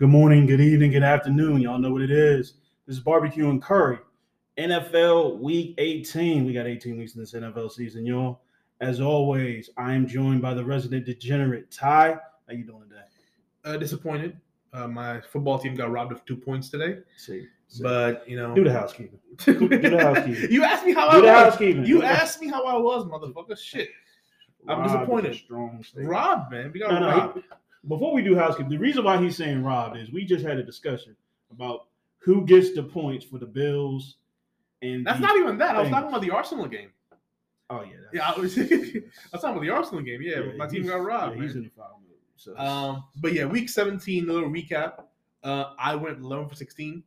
Good morning, good evening, good afternoon. Y'all know what it is. This is Barbecue and Curry. NFL Week 18. We got 18 weeks in this NFL season, y'all. As always, I am joined by the resident degenerate Ty. How you doing today? Uh, disappointed. Uh, my football team got robbed of two points today, See, see. but you know, do the housekeeping. do the housekeeping. you asked me how Do I the was. housekeeping. You asked me how I was, motherfucker. Shit, I'm disappointed. Strong statement. Rob, man, we got No, no, robbed. he- before we do housekeeping, the reason why he's saying robbed is we just had a discussion about who gets the points for the Bills and That's not even that. I was talking about the Arsenal game. Oh yeah, Yeah, I was, I was talking about the Arsenal game. Yeah, my team got robbed. Yeah, he's in the foul mode. So Um, but yeah, week 17, a little recap. Uh, I went 11 for 16.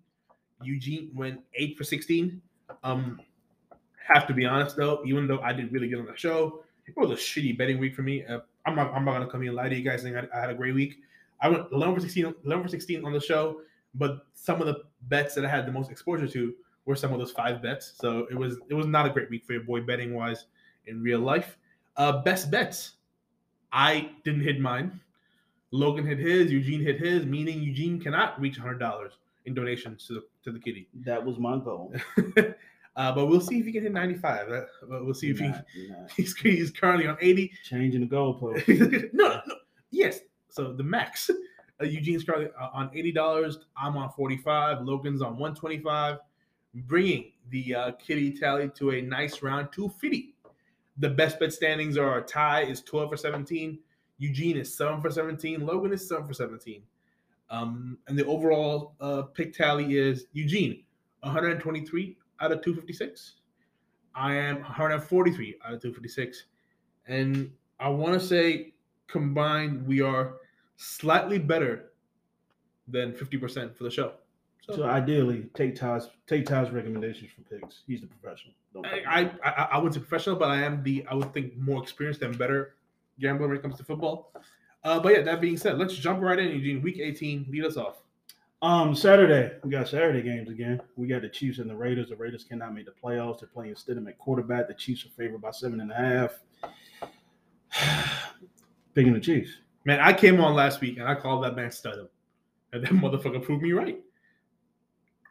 Eugene went 8 for 16. Um, have to be honest though, even though I did really good on the show, it was a shitty betting week for me. Uh, I'm not, I'm not gonna come here and lie to you guys saying I, I had a great week. I went 11 for 16, 11 for 16 on the show, but some of the bets that I had the most exposure to were some of those five bets. So it was it was not a great week for your boy betting wise in real life. Uh, best bets. I didn't hit mine. Logan hit his, Eugene hit his, meaning Eugene cannot reach $100 in donations to the, to the kitty. that was my goal. uh, but we'll see if he can hit 95. Uh, but we'll see if he, Not- he's, he's currently on 80. changing the goalpost. no, no, yes. So the max. Uh, Eugene's currently uh, on $80. I'm on 45. Logan's on 125, bringing the uh, kitty tally to a nice round 250. The best bet standings are Ty is 12 for 17. Eugene is 7 for 17. Logan is 7 for 17. Um, and the overall uh, pick tally is Eugene 123 out of 256. I am 143 out of 256. And I want to say combined, we are slightly better than 50% for the show. So, So ideally, take Ty's take Ty's recommendations for picks. He's the professional. I, I, I, I would say professional, but I am the, I would think, more experienced and better gambler when it comes to football. Uh, but yeah, that being said, let's jump right in, Eugene. Week 18, lead us off. Um, Saturday we got Saturday games again. We got the Chiefs and the Raiders. The Raiders cannot make the playoffs. They're playing Stidham at quarterback. The Chiefs are favored by seven and a half. Picking the Chiefs. Man, I came on last week and I called that man Studham. And that motherfucker proved me right.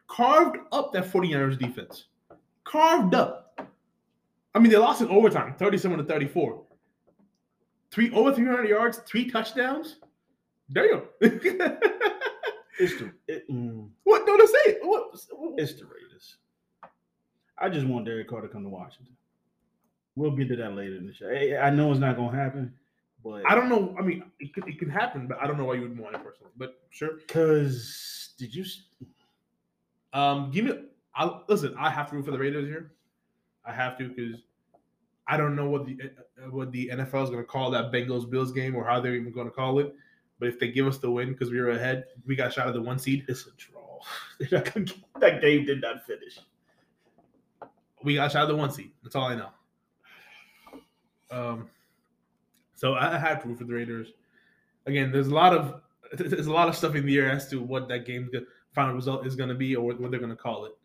Carved up that 49ers defense. Carved up. I mean, they lost in overtime, 37 to 34. Three over 300 yards, three touchdowns. Damn. It's the it, mm, what? Don't say it. What? it's the Raiders. I just want Derek Carr to come to Washington. We'll get to that later in the show. I know it's not gonna happen, but I don't know. I mean, it could, it could happen, but I don't know why you would want it personally. But sure. because did you? Um, give me. I listen. I have to root for the Raiders here. I have to because I don't know what the uh, what the NFL is going to call that Bengals Bills game or how they're even going to call it. But if they give us the win because we were ahead, we got shot at the one seed. It's a draw. That game did not finish. We got shot at the one seed. That's all I know. Um, so I had to root for the Raiders. Again, there's a lot of there's a lot of stuff in the air as to what that game's final result is going to be or what, what they're going to call it.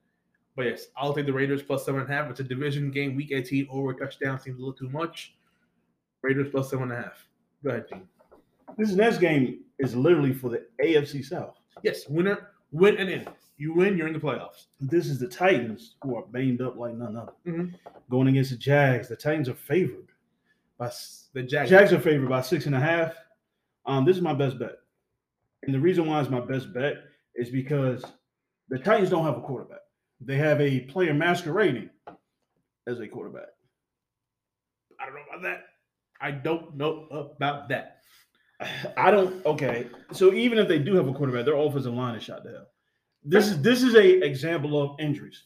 But yes, I'll take the Raiders plus seven and a half. It's a division game, week 18, over touchdown seems a little too much. Raiders plus seven and a half. Go ahead, Gene. This next game is literally for the AFC South. Yes, winner, win and in. You win, you're in the playoffs. This is the Titans who are banged up like none other. Mhm. Going against the Jags. The Titans are favored by The Jags. Jags are favored by six and a half. Um, this is my best bet. And the reason why it's my best bet is because the Titans don't have a quarterback. They have a player masquerading as a quarterback. I don't know about that. I don't know about that. I don't okay. So even if they do have a quarterback, their offensive line is shot to hell. This is this is a example of injuries.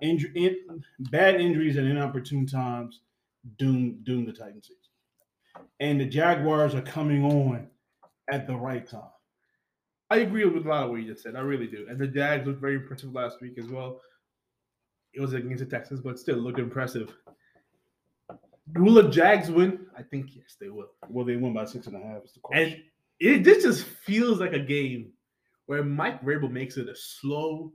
Injury in, bad injuries at inopportune times doom doom the Titans. And the Jaguars are coming on at the right time. I agree with a lot of what you just said. I really do. And the Jags looked very impressive last week as well. It was against the Texans, but still looked impressive. Will the Jags win? I think yes, they will. Well, they won by six and a half. Is the question. And it this just feels like a game where Mike Vrabel makes it a slow,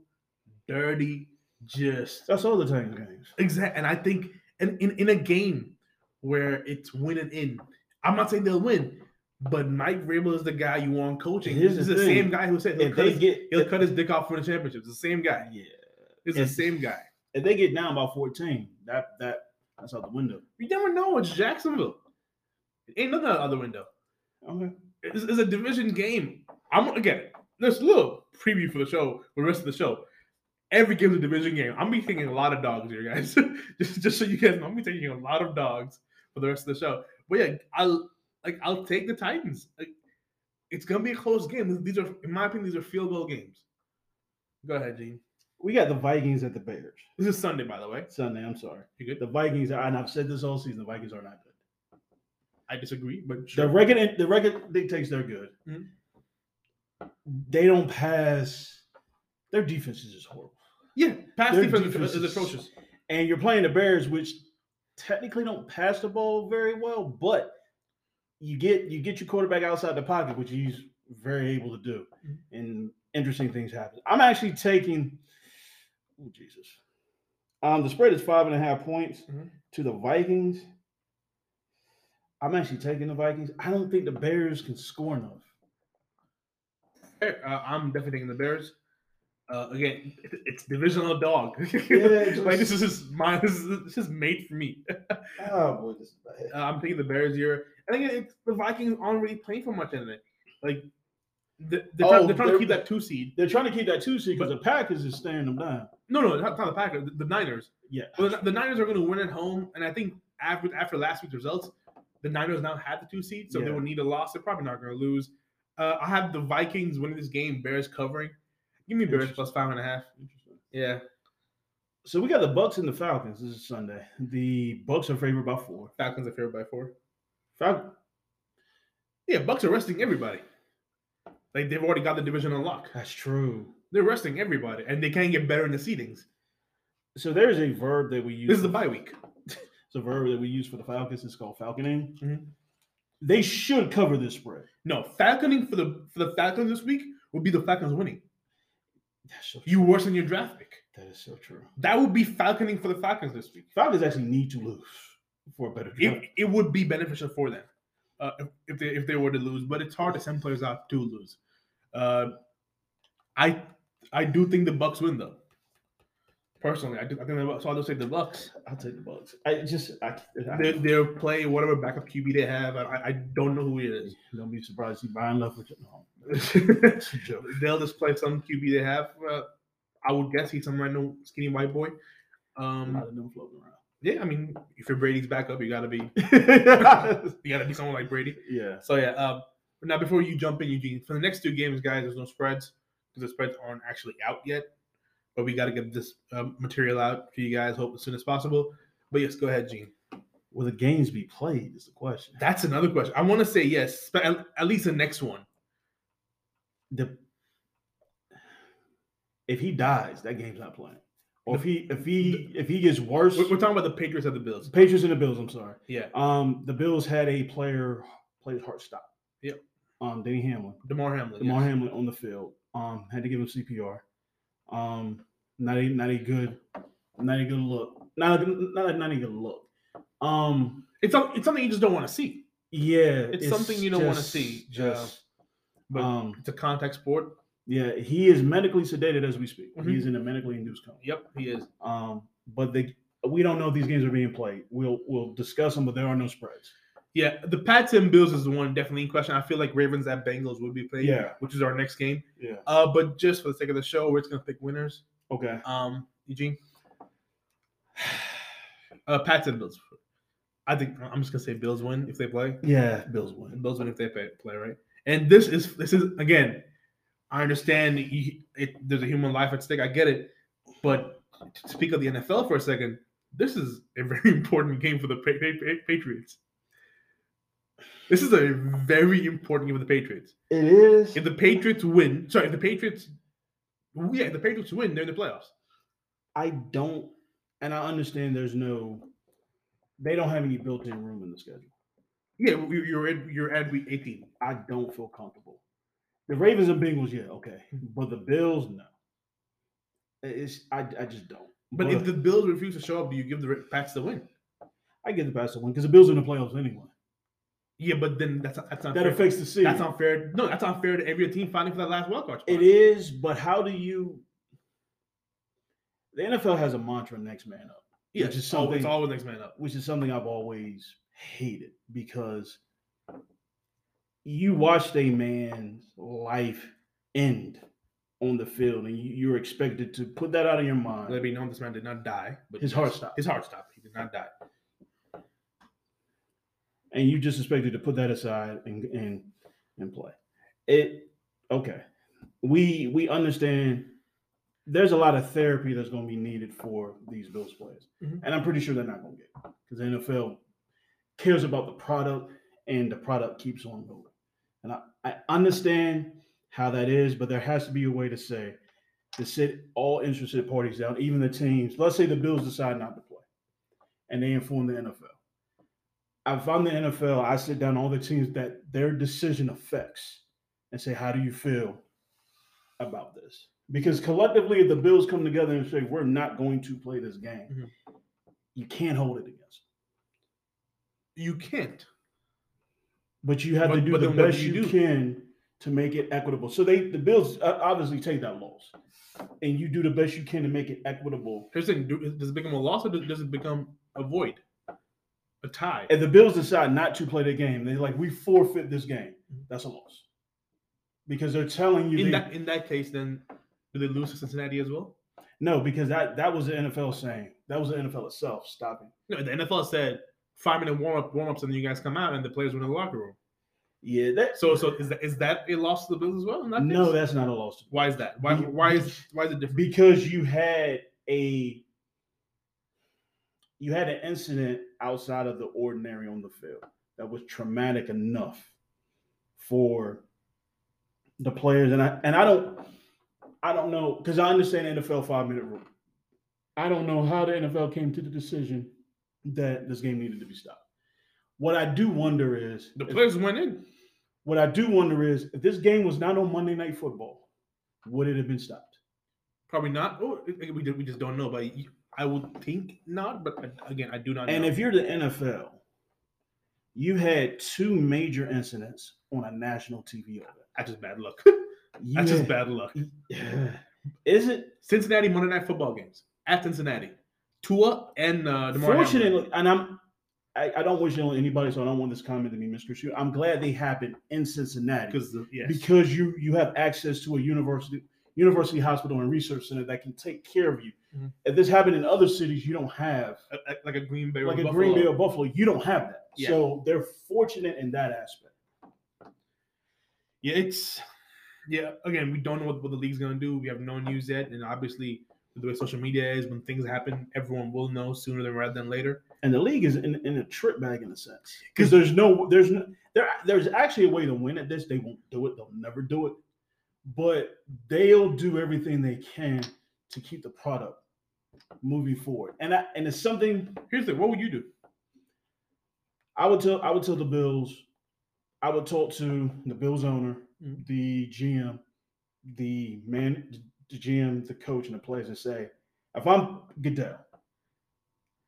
dirty, just That's all the time games. exact. And I think in, in in a game where it's win and in, I'm not saying they'll win, But Mike Vrabel is the guy you want coaching. Here's He's the the, same guy who said he'll, If cut his, get, he'll cut his dick off for the championship. It's the same guy. yeah, It's the same guy. if they get down by 14, that that that's out the window. You never know. It's Jacksonville. It ain't nothing out the other window. Okay. It's, it's a division game. I'm again. There's a little preview for the show, for the rest of the show. Every game's a division game. I'm be taking a lot of dogs here, guys. just, just so you guys know, I'm be taking a lot of dogs for the rest of the show. But yeah, I'll like I'll take the Titans. Like, it's gonna be a close game. These are, in my opinion, these are field goal games. Go ahead, Gene. We got the Vikings at the Bears This is Sunday, by the way. Sunday. I'm sorry. You good? The Vikings are, and I've said this all season. The Vikings are not good. I disagree, but The record, the record dictates they're good. Mhm. They don't pass. Their defense is just horrible. yeah, pass their defense, defense is atrocious. And you're playing the Bears, which technically don't pass the ball very well, but you get you get your quarterback outside the pocket, which he's very able to do, Mhm. and interesting things happen. I'm actually taking. Oh Jesus! Um, the spread is five and a half points Mhm. to the Vikings. I'm actually taking the Vikings. I don't think the Bears can score enough. Hey, uh, I'm definitely taking the Bears. Uh, again, it's divisional dog. it's like this is just my this is this is made for me. Oh boy, this is bad. Uh, I'm taking the Bears here. I think it's, the Vikings aren't really playing for much in it. Like the, they're, trying, Oh, they're trying they're- to keep that two seed. They're trying to keep that two seed because the Packers is staring them down. No, no, not, not the Packers. The, the Niners. Yeah. Well, the, the Niners are going to win at home, and I think after after last week's results, the Niners now have the two seed, so they will need a loss. They're probably not going to lose. Uh, I have the Vikings winning this game. Bears covering. Give me Bears plus five and a half. Yeah. So we got the Bucks and the Falcons. This is Sunday. The Bucks are favored by four. Falcons are favored by four. Yeah, Bucks are resting everybody. Like they've already got the division on lock. That's true. They're resting everybody, and they can't get better in the seedings. So there's a verb that we use. This is the bye week. It's a verb that we use for the Falcons. It's called falconing. Mhm. They should cover this spread. No, falconing for the for the Falcons this week would be the Falcons winning. That's so You worsen your draft pick. That is so true. That would be falconing for the Falcons this week. Falcons actually need to lose for a better draft. It, it would be beneficial for them uh, if, if they if they were to lose, but it's hard to send players out to lose. Uh, I I do think the Bucks win though. Personally, I, do, I think the Bucks. So I'll just say the Bucks. I'll take the Bucks. I just I, I They, they'll play whatever backup QB they have. I, I- don't know who it is. don't be surprised see Byron Leftwich. No, They'll a just play some QB they have. Uh, I would guess he's some random skinny white boy. Um, lot of them floating yeah, I mean, if you're Brady's backup, you gotta be you gotta be someone like Brady. yeah. So yeah. Um, now before you jump in, Eugene, for the next two games, guys, there's no spreads the spreads aren't actually out yet. But we got to get this um, material out for you guys. Hope as soon as possible. But yes, go ahead, Gene. Will the games be played? Is the question. That's another question. I want to say yes, but at, at least the next one. the if he dies, that game's not playing. Or if he if he if he gets worse, We're, talking about the Patriots of the Bills. Patriots and the Bills. I'm sorry. Yeah, Um, the Bills had a player play his heart stop. Yep. Um, Danny Hamlin, Damar Hamlin. Damar yes. Hamlin on the field. Um, had to give him CPR. Um, not a not a good, not a good look. Not a, not a, not a good look. Um, It's it's something you just don't want to see. yeah, It's something you don't wanna see, Just, But um, it's a contact sport. yeah, he is medically sedated as we speak. Mhm. He's in a medically induced coma. Yep, he is. Um, but they we don't know if these games are being played. We'll we'll discuss them, but there are no spreads. Yeah, the Pats and Bills is the one definitely in question. I feel like Ravens at Bengals would be playing, Yeah. which is our next game. Yeah. Uh, but just for the sake of the show, we're just gonna pick winners. Okay. Um, Eugene. Uh, Pats and Bills. I think I'm just gonna say Bills win if they play. Yeah, Bills win. Bills win if they play, play right. And this is this is again. I understand you, it, there's a human life at stake. I get it, but to speak of the NFL for a second, this is a very important game for the Pa- Pa- Pa- Patriots. This is a very important game for the Patriots. It is. If the Patriots win, sorry, if the Patriots, yeah, if the Patriots win, they're in the playoffs. I don't, and I understand there's no, they don't have any built-in room in the schedule. Yeah, you- you're at, you're at week 18. I don't feel comfortable. The Ravens and Bengals, yeah, okay, but the Bills, no. It's I, I just don't. But if the Bills refuse to show up, do you give the Pats the win? I get the Pats to win because the Bills are in the playoffs anyway. Yeah, but then that's that's not that affects the season. That's unfair. No, that's unfair to every team fighting for that last wild card spot. It is, but how do you? The NFL has a mantra: "Next man up," Yeah, which is it's always, it's something- always next man up. which is something I've always hated because you watched a man's life end on the field, and you, you're expected to put that out of your mind. Let me know this man did not die, but His heart stopped. His heart stopped. He did not die. And you just expected to put that aside and and and play. It okay. We we understand there's a lot of therapy that's going to be needed for these Bills players, Mhm. and I'm pretty sure they're not going to get because the NFL cares about the product and the product keeps on going. And I, I understand how that is, but there has to be a way to say to sit all interested parties down, even the teams. Let's say the Bills decide not to play, and they inform the NFL. If I'm the NFL, I sit down all the teams that their decision affects and say, how do you feel about this? Because collectively, if the Bills come together and say, we're not going to play this game, Mhm. you can't hold it against them. You can't. But you have to do the best you, you can to make it equitable. So they, the Bills obviously take that loss, and you do the best you can to make it equitable. Here's the thing: do- does it become a loss or does it become a void, a tie? If the Bills decide not to play the game, they're like, we forfeit this game. Mm-hmm. That's a loss because they're telling you In they- that in that case, then do they lose to Cincinnati as well? No, because that that was the NFL saying. That was the NFL itself stopping. No, the NFL said five minute warm up warm ups, and then you guys come out and the players were in the locker room. Yeah, that So so is that is that a loss to the Bills as well? That no, case? that's not a loss. why is that? Why why is why is it different? Because you had a you had an incident outside of the ordinary on the field that was traumatic enough for the players, and I and I don't I don't know because I understand the NFL five minute rule. I don't know how the NFL came to the decision that this game needed to be stopped. What I do wonder is the if- players went in. What I do wonder is if this game was not on Monday Night Football, would it have been stopped? Probably not. Or we just, we just don't know. But I would think not. But again, I do not know. And if you're the NFL, you had two major incidents on a national TV that's just bad luck. You That's just bad luck. Is it Cincinnati Monday Night Football games at Cincinnati. Tua and uh, Damar Hamlin. fortunately? And I'm, I, I don't wish it on anybody, so I don't want this comment to be misconstrued. I'm glad they happened in Cincinnati because yes. because you you have access to a university university hospital and research center that can take care of you. Mhm. If this happened in other cities, you don't have like a Green Bay, or like a Buffalo. Green Bay or Buffalo, you don't have that. Yeah. So they're fortunate in that aspect. Yeah, it's yeah. Again, we don't know what, what the league's gonna do. We have no news yet, and obviously, the way social media is, when things happen, everyone will know sooner than rather than later. And the league is in, in a trip bag in a sense because there's no there's no there there's actually a way to win at this. They won't do it. They'll never do it, but they'll do everything they can to keep the product moving forward. And I, and it's something Here's the what would you do? I would tell I would tell the Bills, I would talk to the Bills owner, Mhm. the GM, the man, the GM, the coach, and the players, and say, if I'm Goodell,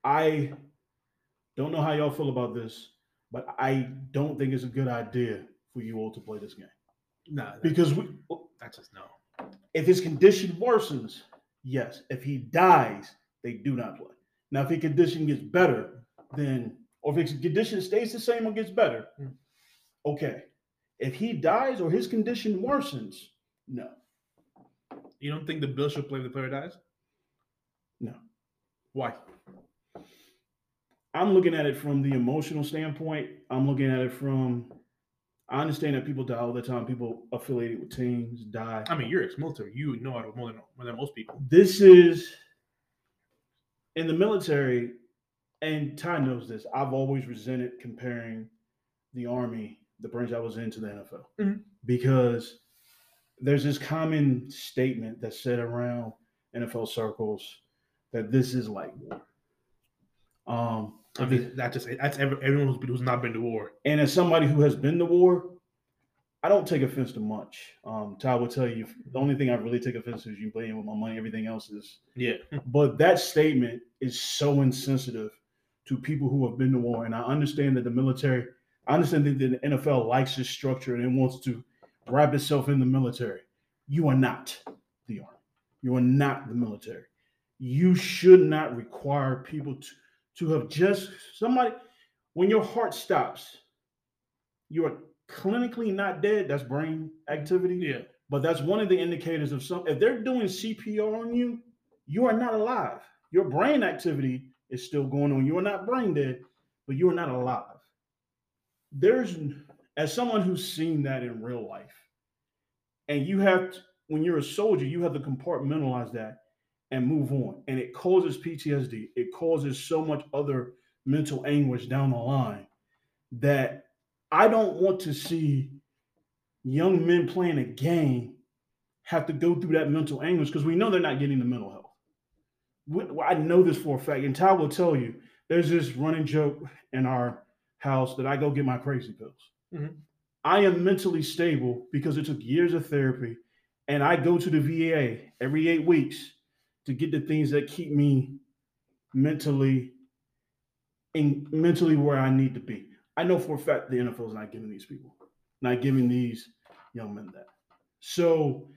I don't know how y'all feel about this, but I don't think it's a good idea for you all to play this game Nah, because we, that's just no. if his condition worsens, yes. If he dies, they do not play. Now, if his condition gets better, then, or if his condition stays the same or gets better, Mm. okay. If he dies or his condition worsens, no. You don't think the Bills should play if the player dies? No. Why? I'm looking at it from the emotional standpoint. I'm looking at it from, I understand that people die all the time. People affiliated with teams die. I mean, you're ex-military. You know it more than more than most people. this is in the military, and Ty knows this. I've always resented comparing the army, the branch I was in, to the NFL Mhm. because there's this common statement that's said around NFL circles that this is like war. Um, I mean, that just that's every, everyone who's, who's not been to war. and as somebody who has been to war, I don't take offense to much. Um, Ty will tell you the only thing I really take offense to is you playing with my money. Everything else is Yeah, but that statement is so insensitive to people who have been to war. And I understand that the military I understand that the NFL likes this structure and it wants to wrap itself in the military. You are not the army. You are not the military. You should not require people to, to have just somebody when your heart stops, you are clinically not dead. That's brain activity. Yeah. But that's one of the indicators of some. If they're doing CPR on you, you are not alive. Your brain activity is still going on. You are not brain dead, but you are not alive. There's, as someone who's seen that in real life, and you have, to, when you're a soldier, you have to compartmentalize that and move on. And it causes PTSD. It causes so much other mental anguish down the line that I don't want to see young men playing a game have to go through that mental anguish because we know they're not getting the mental health. We, I know this for a fact, and Ty will tell you. There's this running joke in our house that I go get my crazy pills. Mhm. I am mentally stable because it took years of therapy, and I go to the VA every eight weeks to get the things that keep me mentally and mentally where I need to be. I know for a fact the NFL is not giving these people, not giving these young men that. So,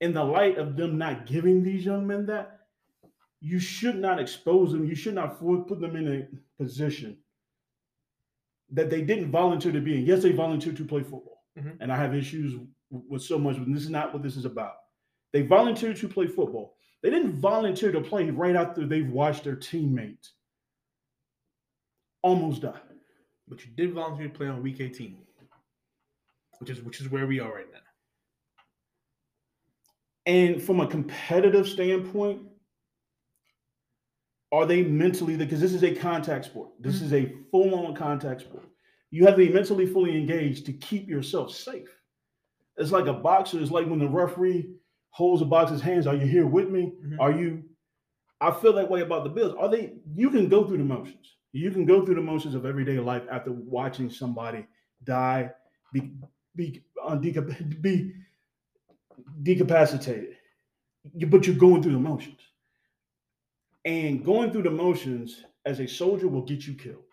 in the light of them not giving these young men that, you should not expose them. You should not put them in a position that they didn't volunteer to be in. Yes, they volunteered to play football, Mhm. and I have issues with so much. But this is not what this is about. They volunteered to play football. They didn't volunteer to play right after they've watched their teammate almost die. But you did volunteer to play on week 18, which is which is where we are right now. And from a competitive standpoint, are they mentally because this is a contact sport. This Mhm. is a full-on contact sport. You have to be mentally fully engaged to keep yourself safe. It's like a boxer. It's like when the referee holds a boxer's hands. Are you here with me? Mhm. Are you? I feel that way about the Bills. Are they? You can go through the motions. You can go through the motions of everyday life after watching somebody die, be be uh, decap- be decapacitated. You- But you're going through the motions, and going through the motions as a soldier will get you killed.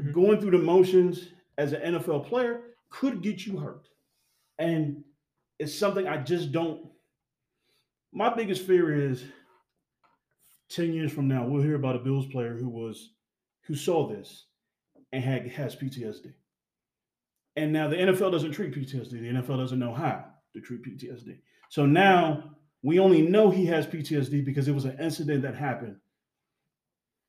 Mhm. Going through the motions as an NFL player could get you hurt, and it's something I just don't. My biggest fear is 10 years from now, we'll hear about a Bills player who was who saw this and had has PTSD. And now the NFL doesn't treat PTSD. The NFL doesn't know how to treat PTSD. So now we only know he has PTSD because it was an incident that happened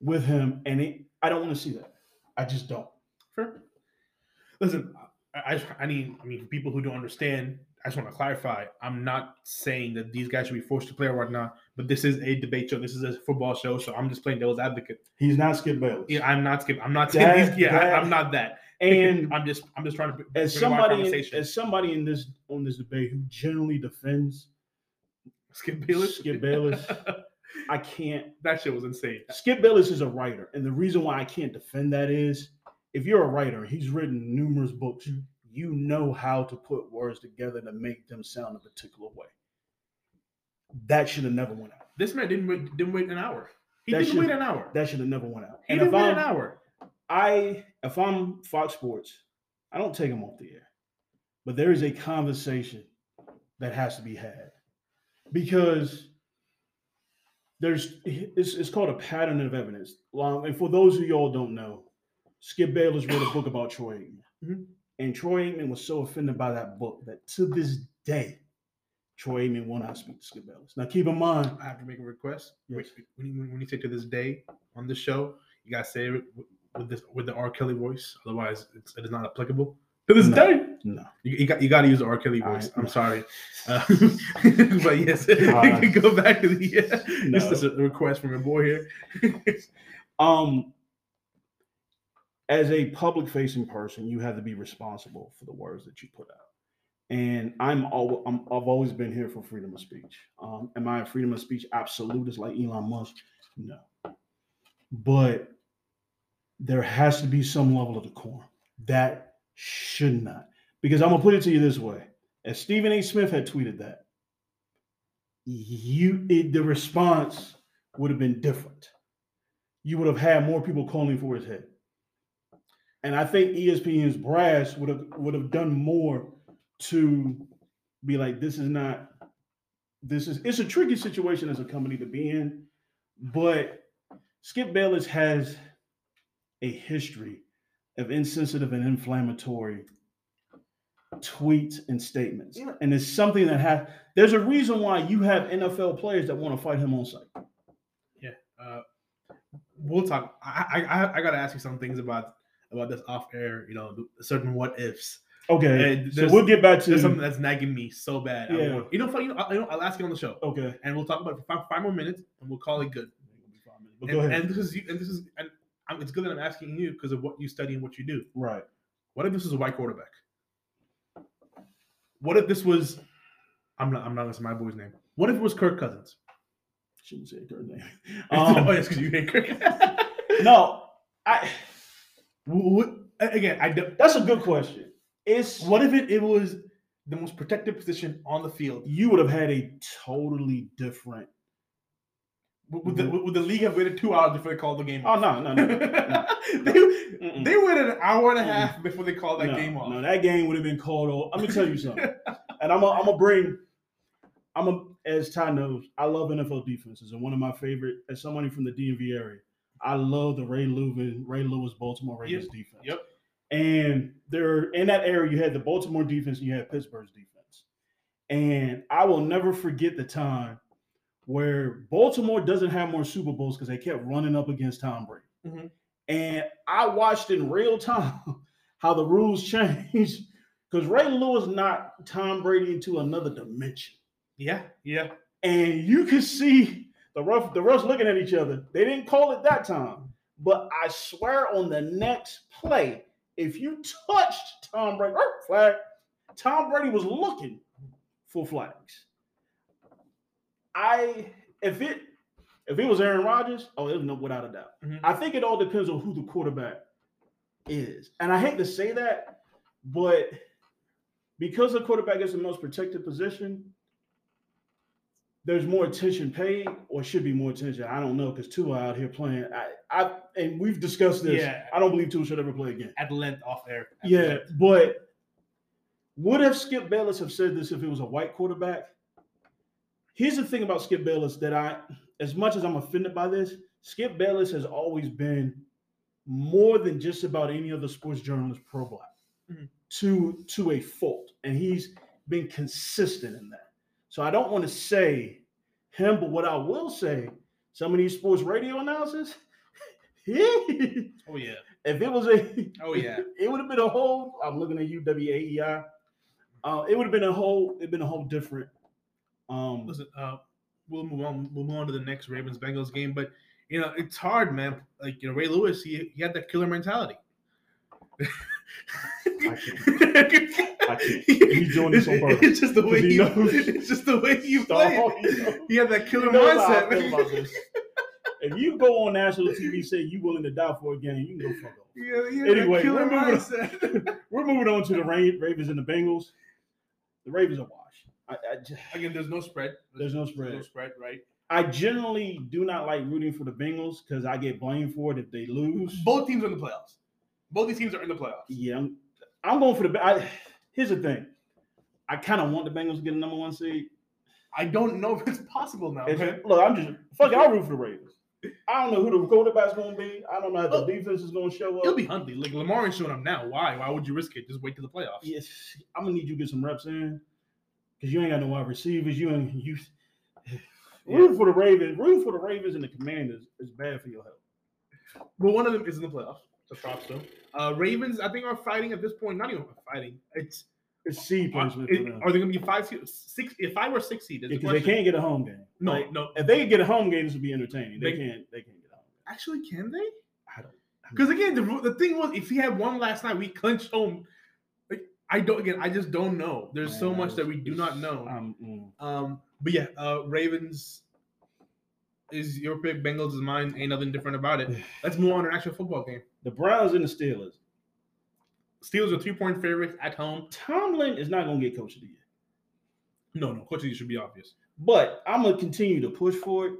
with him. And it, I don't want to see that. I just don't. Sure. Listen, I, I, I mean, I mean, people who don't understand, I just want to clarify. I'm not saying that these guys should be forced to play or whatnot, but this is a debate show. This is a football show, so I'm just playing devil's advocate. He's not Skip Bayless. Yeah, I'm not skipping. I'm not saying That- these. Yeah, that- I, am not that. And I'm just, I'm just trying to as somebody in, conversation. as somebody in this on this debate who generally defends Skip Bayless. Skip Bayless. I can't that shit was insane. Skip Bayless is a writer, and the reason why I can't defend that is if you're a writer, he's written numerous books. Mhm. You know how to put words together to make them sound a particular way. That should have never went out. This man didn't wait, didn't wait an hour. He That didn't wait an hour. That should have never went out. he And didn't if wait an I'm, hour. I if I'm Fox Sports, I don't take them off the air. But there is a conversation that has to be had because there's it's, it's called a pattern of evidence. Um, and for those of y'all don't know, Skip Bayless wrote a book about Troy Aikman. Mhm. And Troy Aikman was so offended by that book that to this day, Troy Aikman will not speak to Bayless. Now keep in mind, I have to make a request. Yes. When, you, when you say to this day on the show, you gotta say it with, this with the R. Kelly voice. Otherwise, it's, it is not applicable. To this No. day, no. you, you got you got to use the R. Kelly voice. right. I'm sorry, uh, but yes, Uh, go back to the. Uh, No. This is a request from a boy here. Um, as a public facing person, you have to be responsible for the words that you put out. And I'm, al- I'm I've always been here for freedom of speech. Um, am I a freedom of speech absolutist like Elon Musk? No. But there has to be some level of decorum. That should not. Because I'm gonna put it to you this way. As Stephen A. Smith had tweeted that, you it, the response would have been different you would have had more people calling for his head. And I think ESPN's brass would have would have done more to be like, this is not, this is it's a tricky situation as a company to be in, but Skip Bayless has a history of insensitive and inflammatory tweets and statements, Yeah. and it's something that has. There's a reason why you have NFL players that want to fight him on site. Yeah. Uh, we'll talk. I, I I I gotta ask you some things about about this off air. You know, certain what ifs. Okay, so we'll get back to There's something that's nagging me so bad. I Yeah. want- you know, you know, I'll, you know, I'll ask you on the show, okay. and we'll talk about it for five, five more minutes, and we'll call it good. But And, go ahead. and this is you- and this is and I'm, it's good that I'm asking you because of what you study and what you do. right. What if this is a white quarterback? What if this was? I'm not. I'm not gonna say my boy's name. What if it was Kirk Cousins? Shouldn't say her name. oh Um, yes, because you hate Kirk. no, I. Again, I That's a good question. It's What if it, it was the most protected position on the field? you would have had a totally different. Would the, mm-hmm. would the league have waited two hours before they called the game Oh off? no, no, no. they, Mm-mm. they waited an hour and a Mm-mm. half before they called that no, game off. No, that game would have been called off. Let me tell you something. and I'm gonna bring. I'm a, as Ty knows, I love NFL defenses, and one of my favorite, as somebody from the DMV area, I love the Ray Lewis, Ray Lewis Baltimore Ravens defense. Yep. And there in that era, you had the Baltimore defense and you had Pittsburgh's defense. And I will never forget the time where Baltimore doesn't have more Super Bowls because they kept running up against Tom Brady. Mhm. And I watched in real time how the rules changed because Ray Lewis knocked Tom Brady into another dimension. Yeah, yeah. And you could see the rough the refs looking at each other. They didn't call it that time. But I swear on the next play, if you touched Tom Brady, er, flag, Tom Brady was looking for flags. I if it if it was Aaron Rodgers, oh, it was no without a doubt. Mhm. I think it all depends on who the quarterback is. And I hate to say that, but because the quarterback is the most protected position, there's more attention paid, or should be more attention. I don't know because Tua out here playing. I, I and we've discussed this. Yeah. I don't believe Tua should ever play again. At length off air. Yeah, length. but would have Skip Bayless have said this if it was a white quarterback? Here's the thing about Skip Bayless that I, as much as I'm offended by this, Skip Bayless has always been more than just about any other sports journalist pro black Mhm. to to a fault, and he's been consistent in that. So I don't want to say him, but what I will say, some of these sports radio announcers, Oh yeah. If it was a Oh yeah. it would have been a whole. I'm looking at you, WEEI. Uh, it would have been a whole. It'd been a whole different. Um, Listen, uh, we'll move on. We'll move on to the next Ravens Bengals game, but you know it's hard, man. Like you know, Ray Lewis, he, he had that killer mentality. I can't. He's doing this on purpose. It's just the way he knows- It's just the way you play. You know- He had that killer mindset. this. If you go on national TV, say you're willing to die for a game, you can go fuck off. Yeah, that Anyway, we're moving- mindset. We're moving on to the Ravens and the Bengals. The Ravens are washed. I, I, just, Again, there's no spread. There's no no spread. spread, right? I generally do not like rooting for the Bengals because I get blamed for it if they lose. Both teams are in the playoffs. Both these teams are in the playoffs. Yeah, I'm, I'm going for the. I, here's the thing. I kind of want the Bengals to get a number one seed. I don't know if it's possible now, If- man. look, I'm just fuck it. I'll root for the Ravens. I don't know who the quarterback's going to be. I don't know how the oh. defense is going to show up. It'll be Huntley. Like Lamar is showing up now. Why? Why would you risk it? Just wait till the playoffs. Yes, I'm gonna need you to get some reps in because you ain't got no wide receivers. You ain't you. Rooting for the Ravens, rooting for the Ravens and the Commanders is bad for your health. But one of them is in the playoffs. So props to them. Uh, Ravens, I think, are fighting at this point. Not even fighting. It's It's seed are, placement for them are they going to be five, six, if five or six seed? the because they can't get a home game. No, Like, no. if they could get a home game, this would be entertaining. They, They- can't. They can't get a home. Game. Actually, can they? I don't. Because again, the the thing was, if he had one last night, we clinched home. Like, I don't. Again, I just don't know. There's so much that we do not know. Um, mm. Um, but yeah, uh, Ravens is your pick. Bengals is mine. Ain't nothing different about it. Let's move on to an actual football game. the Browns and the Steelers. Steelers are three point favorites at home. Tomlin is not gonna get coach of the year, No, no, coach of the year should be obvious. but I'm gonna continue to push for it.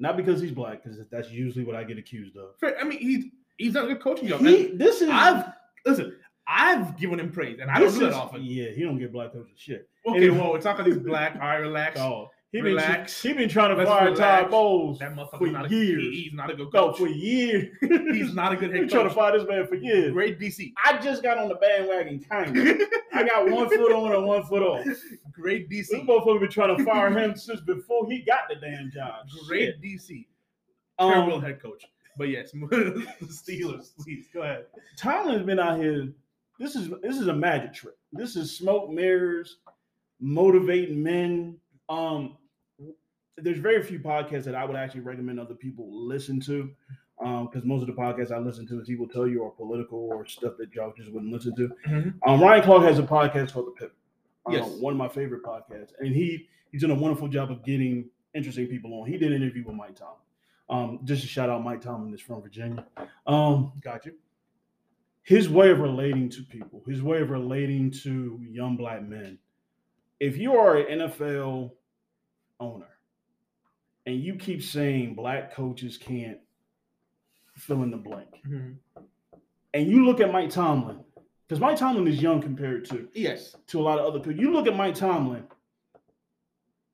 Not because he's black, because that's usually what I get accused of. I mean, he's he's done a good coaching job. He, this is I've Listen, I've given him praise, and I don't do that often. Yeah, he don't get black coaches shit. Okay, And- well, we're talking these black. Right, relax. Oh, he Relax. been he been trying to Let's fire relax. Todd Bowles That for motherfucker's not a, years. he- he's not a good No, coach. for years. he's not a good He head trying to coach. fire this man for years. Great DC. I just got on the bandwagon, kind of. I got one foot on and one foot off. Great DC. This DC. motherfucker been trying to fire him since before he got the damn job. Great Shit. DC. Um, Terrible head coach. But yes, Steelers, please go ahead. Tomlin's been out here. This is this is a magic trick. This is smoke mirrors, motivating men. Um, there's very few podcasts that I would actually recommend other people listen to. Um, because most of the podcasts I listen to, as he will tell you, are political or stuff that y'all just wouldn't listen to. Mhm. Um, Ryan Clark has a podcast called The Pivot. Um, Yes. one of my favorite podcasts, and he he's done a wonderful job of getting interesting people on. He did an interview with Mike Tomlin. Um, just to shout out Mike Tomlin is from Virginia. Um, Got you. his way of relating to people, his way of relating to young black men. If you are an NFL owner and you keep saying black coaches can't fill in the blank, Mhm. and you look at Mike Tomlin, because Mike Tomlin is young compared to Yes. to a lot of other people. You look at Mike Tomlin,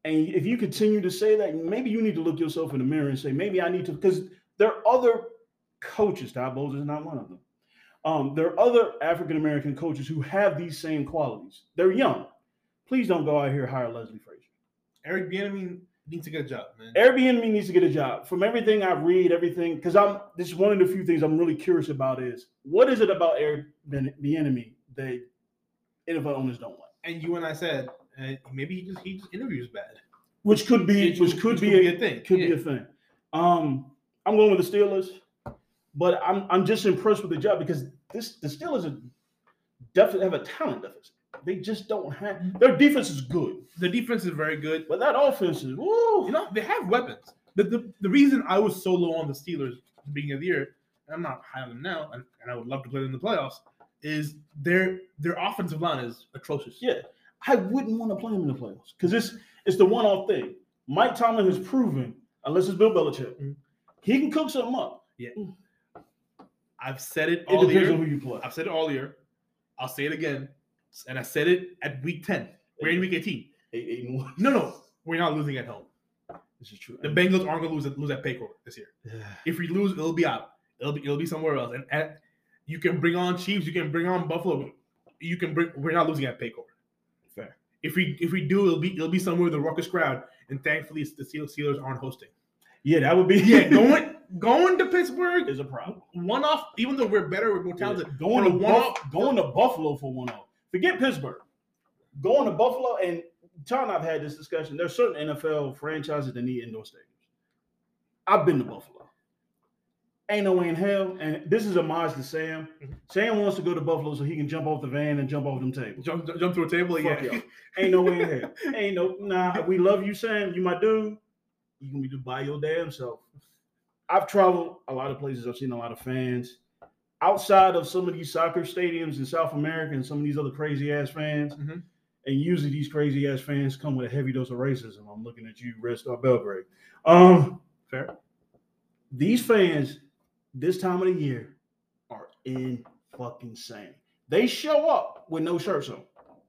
and if you continue to say that, maybe you need to look yourself in the mirror and say, maybe I need to, because there are other coaches. Todd Bowles is not one of them. Um, there are other African American coaches who have these same qualities. They're young. Please don't go out here and hire Leslie Frazier. Eric Bieniemy needs to get a job, man. Airbnb needs to get a job. From everything I read, everything because I'm this is one of the few things I'm really curious about is what is it about Airbnb that NFL owners don't like? and you and I said uh, maybe he just he just interviews bad. Which could be Which- which could which be could a, be a thing, Could yeah. be a thing. Um, I'm going with the Steelers, but I'm I'm just impressed with the job because this the Steelers are definitely have a talent deficit. They just don't have their defense is good, The defense is very good. but that offense is woo. You know they have weapons. The, the, the reason I was so low on the Steelers at the beginning of the year, and I'm not high on them now, and, and I would love to play them in the playoffs, is their their offensive line is atrocious. Yeah, I wouldn't want to play them in the playoffs because it's it's the one off thing. Mike Tomlin has proven, unless it's Bill Belichick, Mhm. he can cook something up. Yeah, I've said it It all depends year. on who you play. I've said it all year. I'll say it again, and I said it at week ten. We're in week eighteen. Eight, eight and one. No, no, we're not losing at home. This is true. The Bengals aren't going to lose at, lose at Paycor this year. Yeah. If we lose, it'll be out. It'll be it'll be somewhere else. And, and you can bring on Chiefs. You can bring on Buffalo. You can bring. We're not losing at Paycor. Fair. If we if we do, it'll be it'll be somewhere with a raucous crowd. And thankfully, it's the Steelers aren't hosting. Yeah, that would be Yeah, going going to Pittsburgh, is a problem. one off. Even though we're better, we're more talented. Yeah, Going to one-off- going to Buffalo for one off. Forget Pittsburgh. Going to Buffalo and John, and I've had this discussion. There's certain NFL franchises that need indoor stadiums. I've been to Buffalo. Ain't no way in hell. And this is a homage to Sam. Mhm. Sam wants to go to Buffalo so he can jump off the van and jump off them tables. Jump, jump through a table. Fuck yeah. y'all. Ain't no way in hell. Ain't no nah. We love you, Sam. You my dude. You can be do by your damn self. I've traveled a lot of places. I've seen a lot of fans. Outside of some of these soccer stadiums in South America and some of these other crazy ass fans, Mhm. and usually these crazy ass fans come with a heavy dose of racism. I'm looking at you, Red Star Belgrade. Um, Fair. these fans this time of the year are in fucking sane. They show up with no shirts on,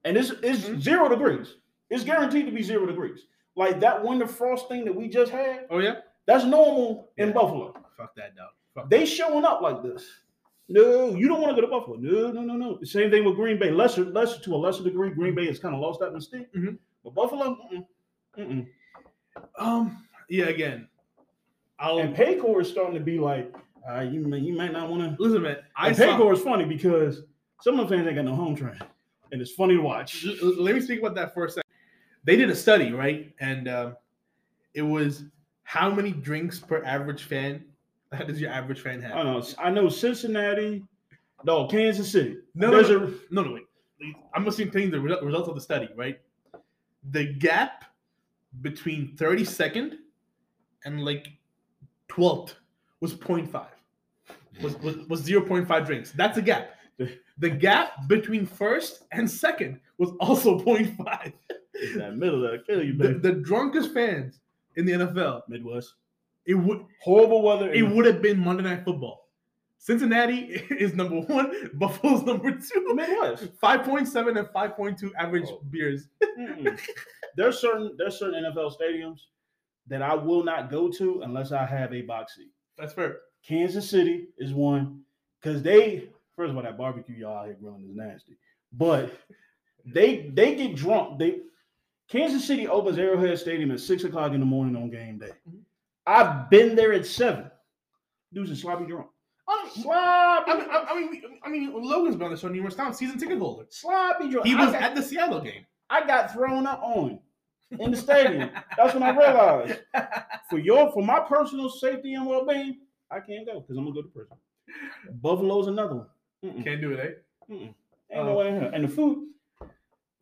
and it's it's Mhm. zero degrees. It's guaranteed to be zero degrees. Like that winter frost thing that we just had. Oh yeah. That's normal in Buffalo. Fuck that dog. Fuck They showing up like this. No, you don't want to go to Buffalo. No, no, no, no. The same thing with Green Bay. Lesser, lesser to a lesser degree. Green Bay has kind of lost that mystique. Mhm. But Buffalo, mm-mm, mm-mm. Um. Yeah. Again. I'll and Paycor is starting to be like, uh, you may, you might not want to. listen, man. I And saw. Paycor is funny because some of the fans ain't got no home train, and it's funny to watch. L- let me speak about that for a second. They did a study, right? And um, it was how many drinks per average fan how does your average fan have? Uh, I know. I know Cincinnati, no Kansas City. No, There's no, a no, no, wait. I'm just telling you the result- results of the study, right? The gap between 32nd and like 12th was 0.5. Was, was, was 0.5 drinks. That's a gap. The gap between first and second was also 0.5. that middle that'll kill you, The, baby. the drunkest fans in the NFL, Midwest. It would Horrible weather. it would have been Monday Night Football. Cincinnati is number one. Buffalo's number two. Midwest. Five point seven and five point two average Oh. beers. There's certain there's certain NFL stadiums that I will not go to unless I have a box seat. That's fair. Kansas City is one because they first of all that barbecue y'all out here grilling is nasty, but they they get drunk. They Kansas City opens Arrowhead Stadium at six o'clock in the morning on game day. Mhm. I've been there at seven. Dudes are sloppy drunk. I mean, Sloppy, I mean, I, I mean, I mean, Logan's been on the show numerous times. Season ticket holder. sloppy drunk. He was got- at the Seattle game. I got thrown up on in the stadium. That's when I realized for your for my personal safety and well being, I can't go because I'm gonna go to prison. Buffalo's another one. Mm-mm, Can't do it, eh? mm-mm. Ain't no way. And the food,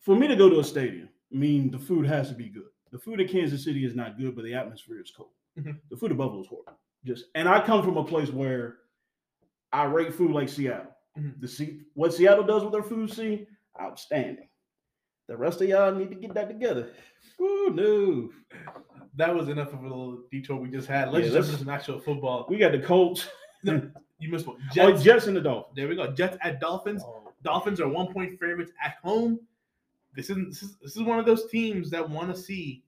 for me to go to a stadium, I mean the food has to be good. The food at Kansas City is not good, but the atmosphere is cool. Mhm. The food Buffalo is horrible. Just and I come from a place where I rate food like Seattle. Mhm. The see what Seattle does with their food scene, outstanding. The rest of y'all need to get that together. Ooh, no. That was enough of a little detour we just had. Let's Yeah, jump into some actual football. We got the Colts. You missed one. Oh, Jets. Jets and the Dolphins. There we go. Jets at Dolphins. Dolphins are one point favorites at home. This is this is, this is one of those teams that want to see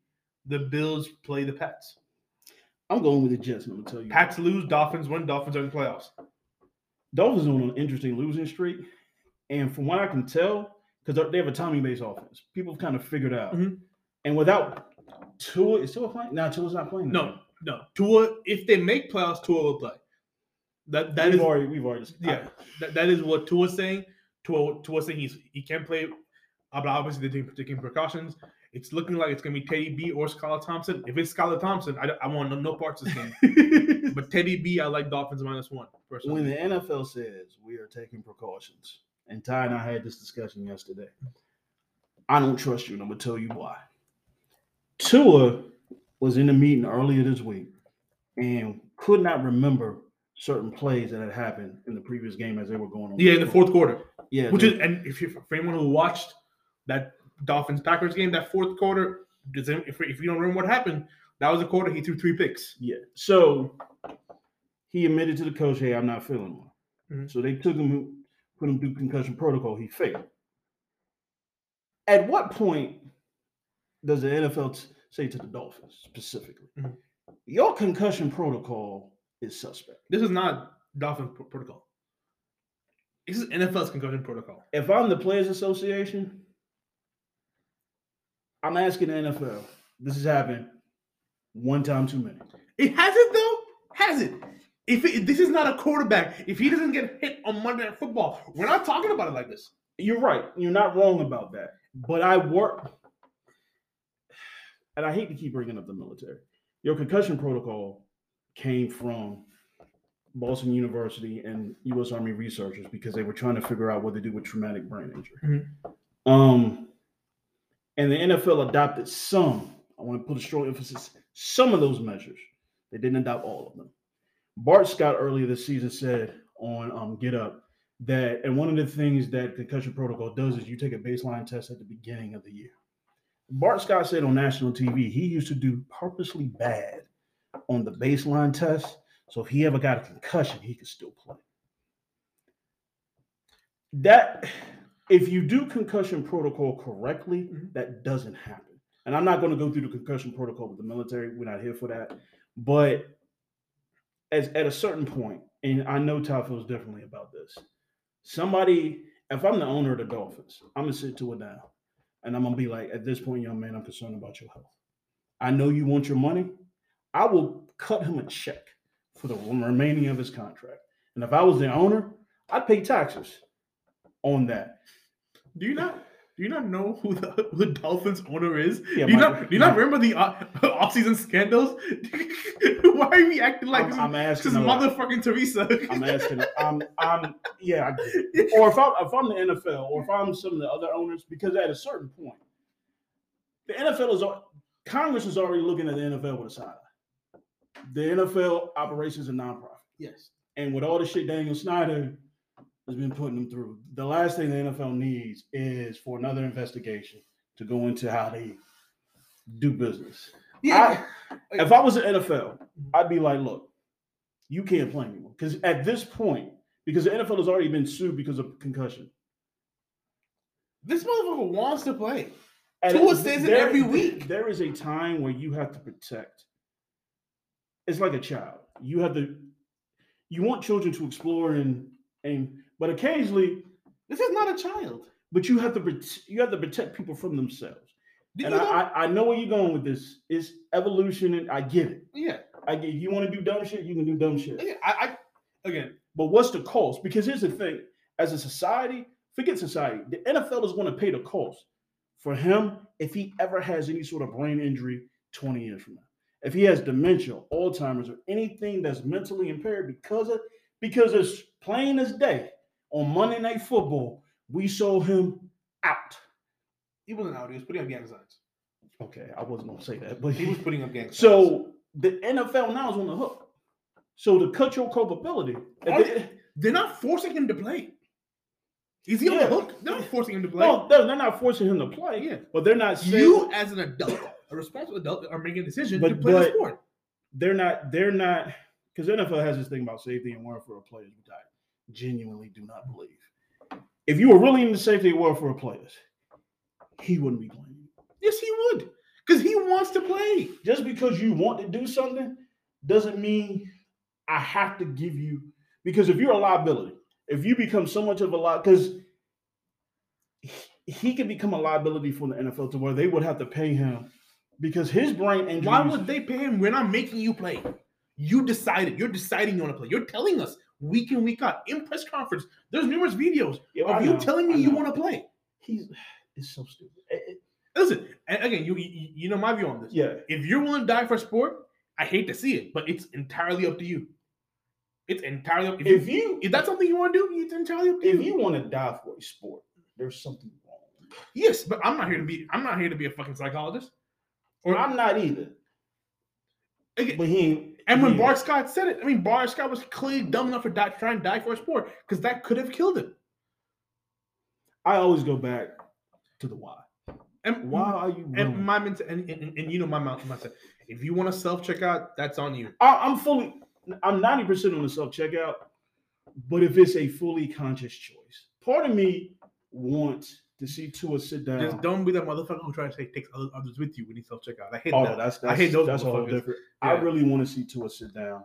the Bills play the Pats. I'm going with the Jets, I'm gonna tell you. Pats lose, Dolphins win, Dolphins are in the playoffs. Dolphins on an interesting losing streak, and from what I can tell, because they have a timing-based offense, people have kind of figured out. Mhm. And without Tua, is Tua playing? No, Tua's not playing. No, no. Tua, if they make playoffs, Tua will play. That that we've is already we've already yeah. That, that is what Tua's saying. Tua Tua saying he's he can't play. But obviously they're taking, taking precautions. It's looking like it's gonna be Teddy B or Skylar Thompson. If it's Skylar Thompson, I, I want no, no parts of this game. but Teddy B, I like Dolphins minus one personally. when the NFL says we are taking precautions, and Ty and I had this discussion yesterday, I don't trust you, and I'm gonna tell you why. Tua was in a meeting earlier this week and could not remember certain plays that had happened in the previous game as they were going on. Yeah, in the fourth quarter. Yeah, Which they- is, and if you for anyone who watched that Dolphins Packers game, that fourth quarter, if, if you don't remember what happened, that was a quarter he threw three picks. Yeah. So he admitted to the coach, "Hey, I'm not feeling well." Mhm. So they took him, put him through concussion protocol. He failed. At what point does the NFL t- say to the Dolphins specifically, Mhm. "Your concussion protocol is suspect"? This is not Dolphin pro- protocol. This is NFL's concussion protocol. If I'm the Players Association, I'm asking the NFL. This has happened one time too many. It hasn't though. Has it? If it, this is not a quarterback, if he doesn't get hit on Monday Night Football, we're not talking about it like this. You're right. You're not wrong about that. But I work, and I hate to keep bringing up the military. Your concussion protocol came from Boston University and U.S. Army researchers because they were trying to figure out what to do with traumatic brain injury. Mhm. Um, and the NFL adopted some. I want to put a strong emphasis. Some of those measures. They didn't adopt all of them. Bart Scott earlier this season said on um, Get Up that, and one of the things that concussion protocol does is you take a baseline test at the beginning of the year. Bart Scott said on national TV he used to do purposely bad on the baseline test, so if he ever got a concussion, he could still play. That if you do concussion protocol correctly, Mhm. that doesn't happen. And I'm not going to go through the concussion protocol with the military. We're not here for that. But as at a certain point, and I know Ty feels differently about this. Somebody, if I'm the owner of the Dolphins, I'm gonna sit to it down, and I'm gonna be like, at this point, young man, I'm concerned about your health. I know you want your money. I will cut him a check for the remaining of his contract. And if I was the owner, I'd pay taxes on that. Do you not? Do you not know who the, who the Dolphins owner is? Yeah, do you my- not? Do you not remember the uh, off-season scandals? Why are we acting like I'm, this? I'm this asking. is lot. motherfucking Teresa. I'm asking. I'm. I'm. Yeah. I get it. or if I'm if I'm the NFL, or if I'm some of the other owners, because at a certain point, the NFL is Congress is already looking at the NFL with a side eye. The NFL operates as a nonprofit, yes. and with all the shit Daniel Snyder has been putting them through, the last thing the NFL needs is for another investigation to go into how they do business. Yeah. If I was the NFL, I'd be like, look, you can't play anymore. Because at this point, because the NFL has already been sued because of concussion. This motherfucker wants to play. And Tua says it every week. There is a time where you have to protect. It's like a child. You have to. You want children to explore and and, but occasionally, This is not a child. but you have to you have to protect people from themselves. Did and you I, know? I I know where you're going with this. It's evolution, and I get it. yeah. I get. You want to do dumb shit, you can do dumb shit. yeah. I, I again. But what's the cost? Because here's the thing: as a society, forget society. The NFL is going to pay the cost for him if he ever has any sort of brain injury 20 years from now. If he has dementia, Alzheimer's, or anything that's mentally impaired because of because it's plain as day on Monday Night Football, we saw him out. He wasn't out. He was putting up gang signs. Okay, I wasn't gonna say that, but He was putting up gang signs. so the NFL now is on the hook. So to cut your culpability, they- they're not forcing him to play. Is he on the hook? They're not forcing him to play. no, they're, not forcing him to play, Yeah. but they're not saying you, as an adult, a responsible adult, are making a decision to But- play the sport. they're not they're not because NFL has this thing about safety and warrant for a players, which I genuinely do not believe. If you were really in the safety and welfare of players, he wouldn't be playing. Yes, he would, because he wants to play. Just because you want to do something doesn't mean I have to give you because if you're a liability, if you become so much of a lot, because he can become a liability for the NFL to where they would have to pay him because his brain injury. Why would they pay him? We're not making you play. You decided. You're deciding you want to play. You're telling us week in week out in press conference. There's numerous videos of you telling me you want to play. He's it's so stupid. It- it- Listen, and again, you, you know my view on this. yeah, If you're willing to die for sport, I hate to see it, but it's entirely up to you. It's entirely up. If, if you, you if that's something you want to do, it's entirely up to if you. If you want to die for a sport, there's something wrong. Yes, but I'm not here to be. I'm not here to be a fucking psychologist. Or I'm not either. again, But he ain't. And when he Bart. Scott said it, I mean, Bart Scott was clearly dumb enough to die, try and die for a sport because that could have killed him. I always go back to the why. And Why are you? And my ment- and, and, and you know my mouth mindset. If you want to self check out, that's on you. I, I'm fully. I'm ninety percent on the self checkout, but if it's a fully conscious choice, part of me wants to see Tua sit down. Just don't be that motherfucker who tries to take takes other- others with you when you self check out. I hate Oh, that. that's, I hate those That's motherfuckers. different. I really want to see Tua sit down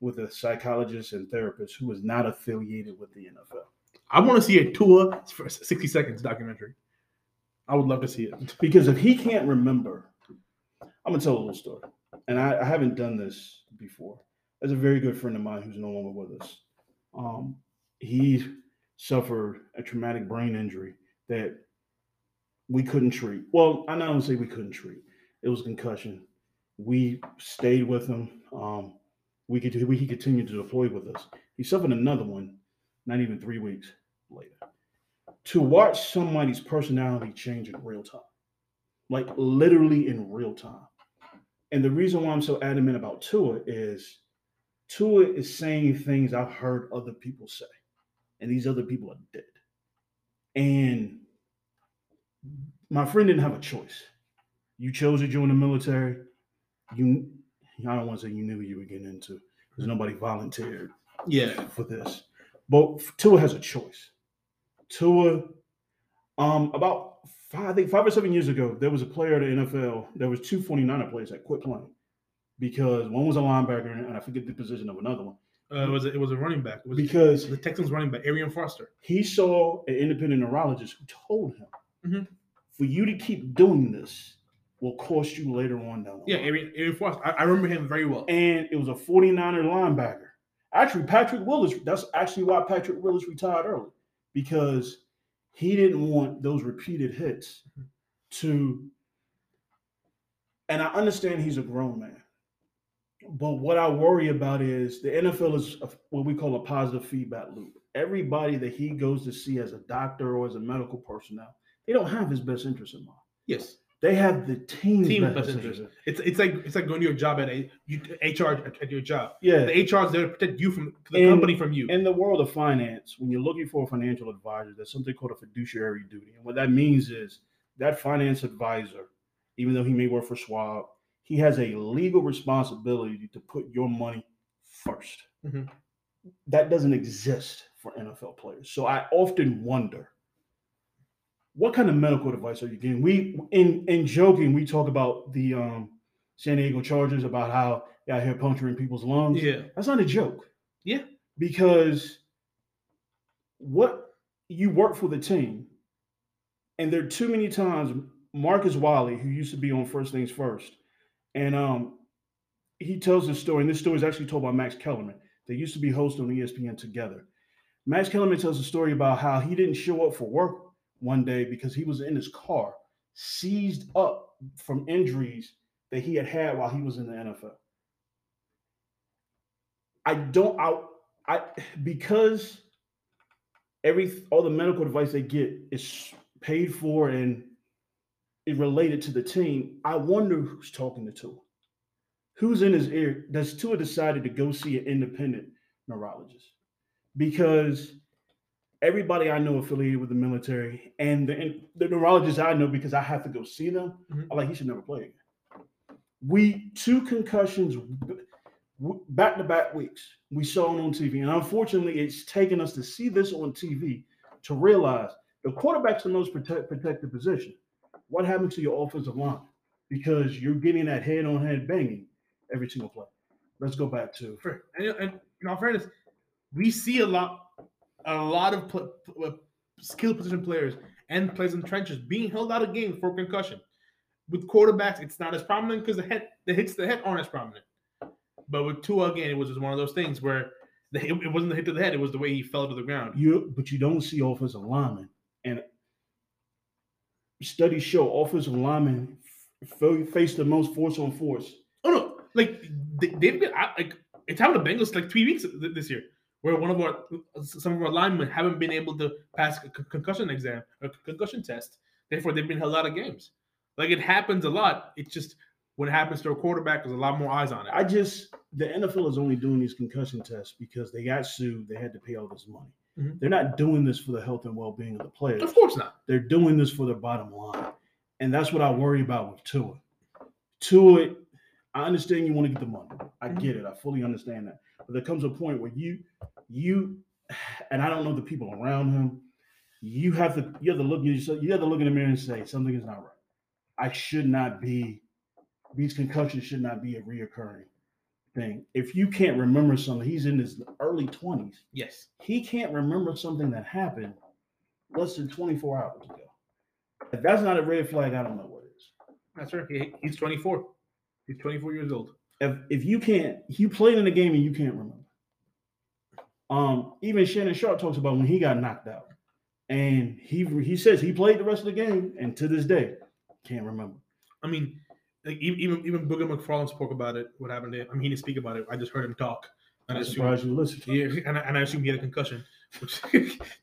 with a psychologist and therapist who is not affiliated with the NFL. I want to see a Tua for sixty seconds documentary. I would love to see it. Because if he can't remember, I'm gonna tell a little story, and I, I haven't done this before. There's a very good friend of mine who's no longer with us. Um, he suffered a traumatic brain injury that we couldn't treat. Well, I don't say we couldn't treat, it was concussion. We stayed with him. Um, we could we, he continued to deploy with us. He suffered another one, not even three weeks later. To watch somebody's personality change in real time, like literally in real time. And the reason why I'm so adamant about Tua is Tua is saying things I've heard other people say, and these other people are dead. And my friend didn't have a choice. You chose to join the military. You, I don't want to say you knew what you were getting into because nobody volunteered Yeah. for this. But Tua has a choice. Tua, um, about five, I think five or seven years ago, there was a player in the NFL. There was two 49er players that quit playing because one was a linebacker and I forget the position of another one. Uh, it was a, it was a running back. It was Because the Texans running back, Arian Foster. he saw an independent neurologist who told him, Mhm. for you to keep doing this will cost you later on down the Yeah. Arian, Arian Foster. I, I remember him very well. and it was a 49er linebacker. Actually, Patrick Willis, that's actually why Patrick Willis retired early because he didn't want those repeated hits to. And I understand he's a grown man. But what I worry about is the NFL is a, what we call a positive feedback loop. Everybody that he goes to see as a doctor or as a medical personnel, they don't have his best interest in mind. Yes, They have the team's team best, best interest. interest. It's it's like it's like going to your job at a you, HR at, at your job. Yeah. The HR is there to protect you from the And- company from you. in the world of finance, when you're looking for a financial advisor, there's something called a fiduciary duty. And what that means is that finance advisor, even though he may work for Schwab, he has a legal responsibility to put your money 1st Mhm. That doesn't exist for NFL players. So I often wonder what kind of medical advice are you getting? We in in joking, we talk about the um San Diego Chargers about how they out here puncturing people's lungs. Yeah. That's not a joke. Yeah. Because what you work for the team, and there are too many times Marcus Wiley, who used to be on First Things First, and um, he tells this story, and this story is actually told by Max Kellerman. They used to be hosts on ESPN together. Max Kellerman tells a story about how he didn't show up for work one day because he was in his car, seized up from injuries that he had had while he was in the NFL. I don't I I because every all the medical advice they get is paid for and is related to the team. I wonder who's talking to Tua. Who's in his ear? Does Tua decided to go see an independent neurologist? Because everybody I know affiliated with the military and the, and the neurologists I know because I have to go see them, Mhm. I'm like, he should never play again. We two concussions back to back weeks. We saw it on TV, and unfortunately, it's taken us to see this on TV to realize the quarterback's the most protect, protected position. What happened to your offensive line? Because you're getting that head on head banging every single play. Let's go back to Fair. And, and in all fairness, we see a lot, a lot of pl- pl- uh, skilled position players and players in trenches being held out of games for concussion. With quarterbacks, it's not as prominent because the head, the hits to the head aren't as prominent. But with Tua, again, it was just one of those things where the, it wasn't the hit to the head; it was the way he fell to the ground. you, but you don't see offensive linemen. And studies show offensive linemen f- face the most force on force. Oh no, like they, they've been I- like it's happened to Bengals like three weeks th- this year, where one of our some of our linemen haven't been able to pass a concussion exam or concussion test. Therefore, they've been held out of games. Like it happens a lot. It's just when it happens to a quarterback, there's a lot more eyes on it. I just the NFL is only doing these concussion tests because they got sued. They had to pay all this money. Mhm. They're not doing this for the health and well being of the players. of course not. They're doing this for their bottom line, and that's what I worry about with Tua. Tua, I understand you want to get the money. I get it. I fully understand that. But there comes a point where you, you, and I don't know the people around him. You have to, you have to look at yourself. You have to look in the mirror and say something is not right. I should not be. These concussions should not be a reoccurring thing. If you can't remember something, he's in his early twenties Yes. he can't remember something that happened less than 24 hours ago. If that's not a red flag, I don't know what is. That's right. He, he's 24. He's 24 years old. If if you can't, you played in the game and you can't remember. Um, even Shannon Sharpe talks about when he got knocked out, and he he says he played the rest of the game, and to this day can't remember. I mean, like even even Booger McFarland spoke about it. What happened to him? I mean, he didn't speak about it. I just heard him talk. And I I'm assume, surprised you listened. yeah, and I, and I assume he had a concussion. Which,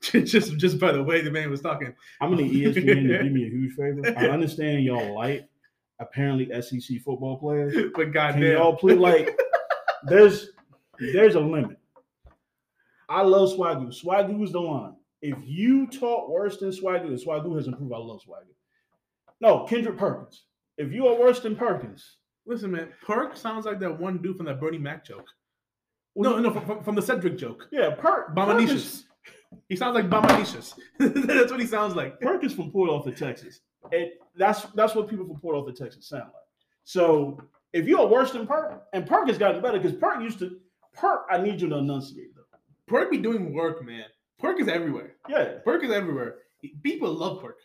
just just by the way the man was talking. I'm gonna ESPN to do me a huge favor. I understand y'all like apparently SEC football players. But goddamn, y'all please like there's there's a limit. I love Swagoo. Swagoo is the line. If you talk worse than Swagoo, and Swagoo has improved, I love Swagoo. No, Kendrick Perkins. If you are worse than Perkins, listen, man. Perk sounds like that one dude from that Bernie Mac joke. well, No, no, from, from- from the Cedric joke. yeah, Perk Bamanicious. Perkins, He sounds like Bamanicious. That's what he sounds like. Perkins from Port Arthur, Texas. And that's that's what people from Port Arthur, Texas sound like. So if you are worse than Perk, and Perk has gotten better because Perk used to Perk, I need you to enunciate though. Perk be doing work, man. Perk is everywhere. Yeah, Perk is everywhere. People love Perk.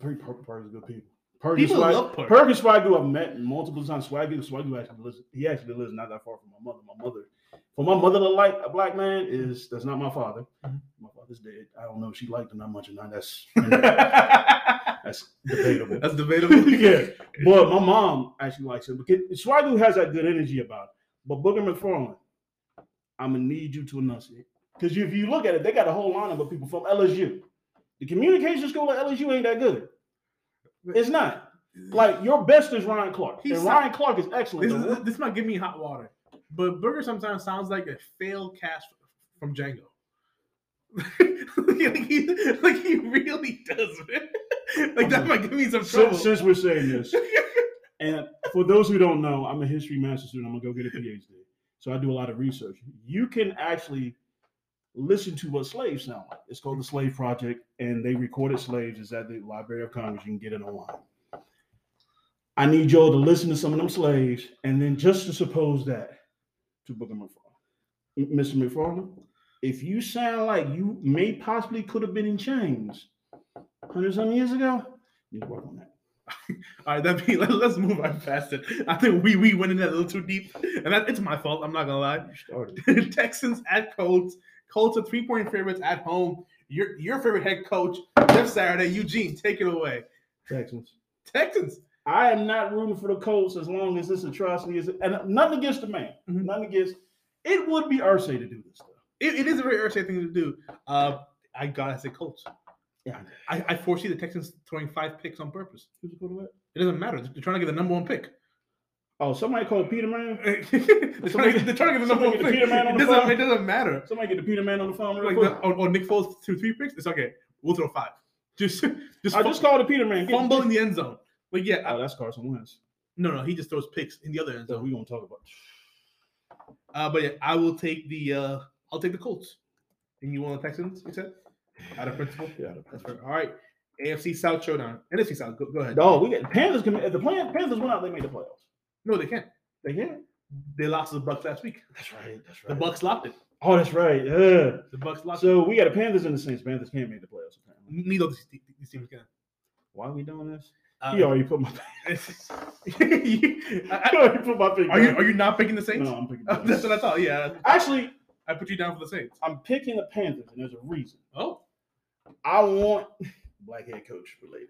Perk, Perk, Perk is good people. Perk People is Swag- love Perk. Perk and Swagoo I've met multiple times. Swagoo, Swagoo actually lives. He actually lives not that far from my mother. My mother, for my mother to like a black man is that's not my father. Mhm. My father's dead. I don't know if she liked him that much or not. That's That's debatable. that's debatable. debatable. yeah, but my mom actually likes him because Swagoo has that good energy about it. But Booger McFarland, I'm gonna need you to enunciate because if you look at it, they got a whole lineup of people from LSU. The communication school at LSU ain't that good. It's not. Like your best is Ryan Clark. He's and Ryan Clark is excellent. This, is, this might give me hot water, but Burger sometimes sounds like a failed cast from Django. like, he, like he really does, man. Like that might give me some trouble. since, since we're saying this, and for those who don't know, I'm a history master student. I'm gonna go get a PhD, so I do a lot of research. You can actually listen to what slaves sound like. It's called the Slave Project, and they recorded slaves. It's at the Library of Congress. You can get it online. I need y'all to listen to some of them slaves, and then just to suppose that to Booger McFarland, Mr. McFarland, if you sound like you may possibly could have been in chains hundred some years ago, you need to work on that. All right, that let, us move on past it. I think we we went in that a little too deep, and that it's my fault. I'm not gonna lie. You started. Texans at Colts. Colts are three point favorites at home. Your your favorite head coach Jeff Saturday, Eugene, take it away. Texans. Texans. I am not rooting for the Colts as long as this atrocity is, and nothing against the man, Mhm. nothing against. It would be Ursay to do this stuff. It, it is a very irritating thing to do. Uh, I gotta say Colts. Yeah, I, I foresee the Texans throwing five picks on purpose. who's the quarterback? It doesn't matter. They're trying to get the number one pick. Oh, somebody called Peter Man. they're, trying to, they're trying to get the number Somebody one get the pick. Peter Man on It the doesn't, phone. it doesn't matter. Somebody get the Peter Man on the phone Like the, or, or Nick Foles threw three picks. It's okay. We'll throw five. Just just, I fum- just called the Peter Man. Get- fumble in the end zone. Like yeah, Oh, that's Carson Wentz. no, no, he just throws picks in the other end zone. So we gonna talk about. Uh, but yeah, I will take the uh, I'll take the Colts. And you want the Texans? You said out of principle. Yeah, That's fair. All right. AFC South showdown. NFC South. Go, go ahead. No, we got Panthers. The Pan- Panthers went out, they made the playoffs. No, they can't. They can't. They lost to the Bucs last week. That's right. That's right. The Bucs locked it. Oh, that's right. Yeah. The Bucs locked So we got the Panthers and the Saints. Panthers can't make the playoffs. Apparently. it. Neither of these, teams can. Why are we doing this? Uh, he already put my. I- I- he already put my pick. are you are you not picking the Saints? No, I'm picking. The that's what I thought. Yeah, Actually, I put you down for the Saints. I'm picking the Panthers, and there's a reason. Oh, I want black head coach related.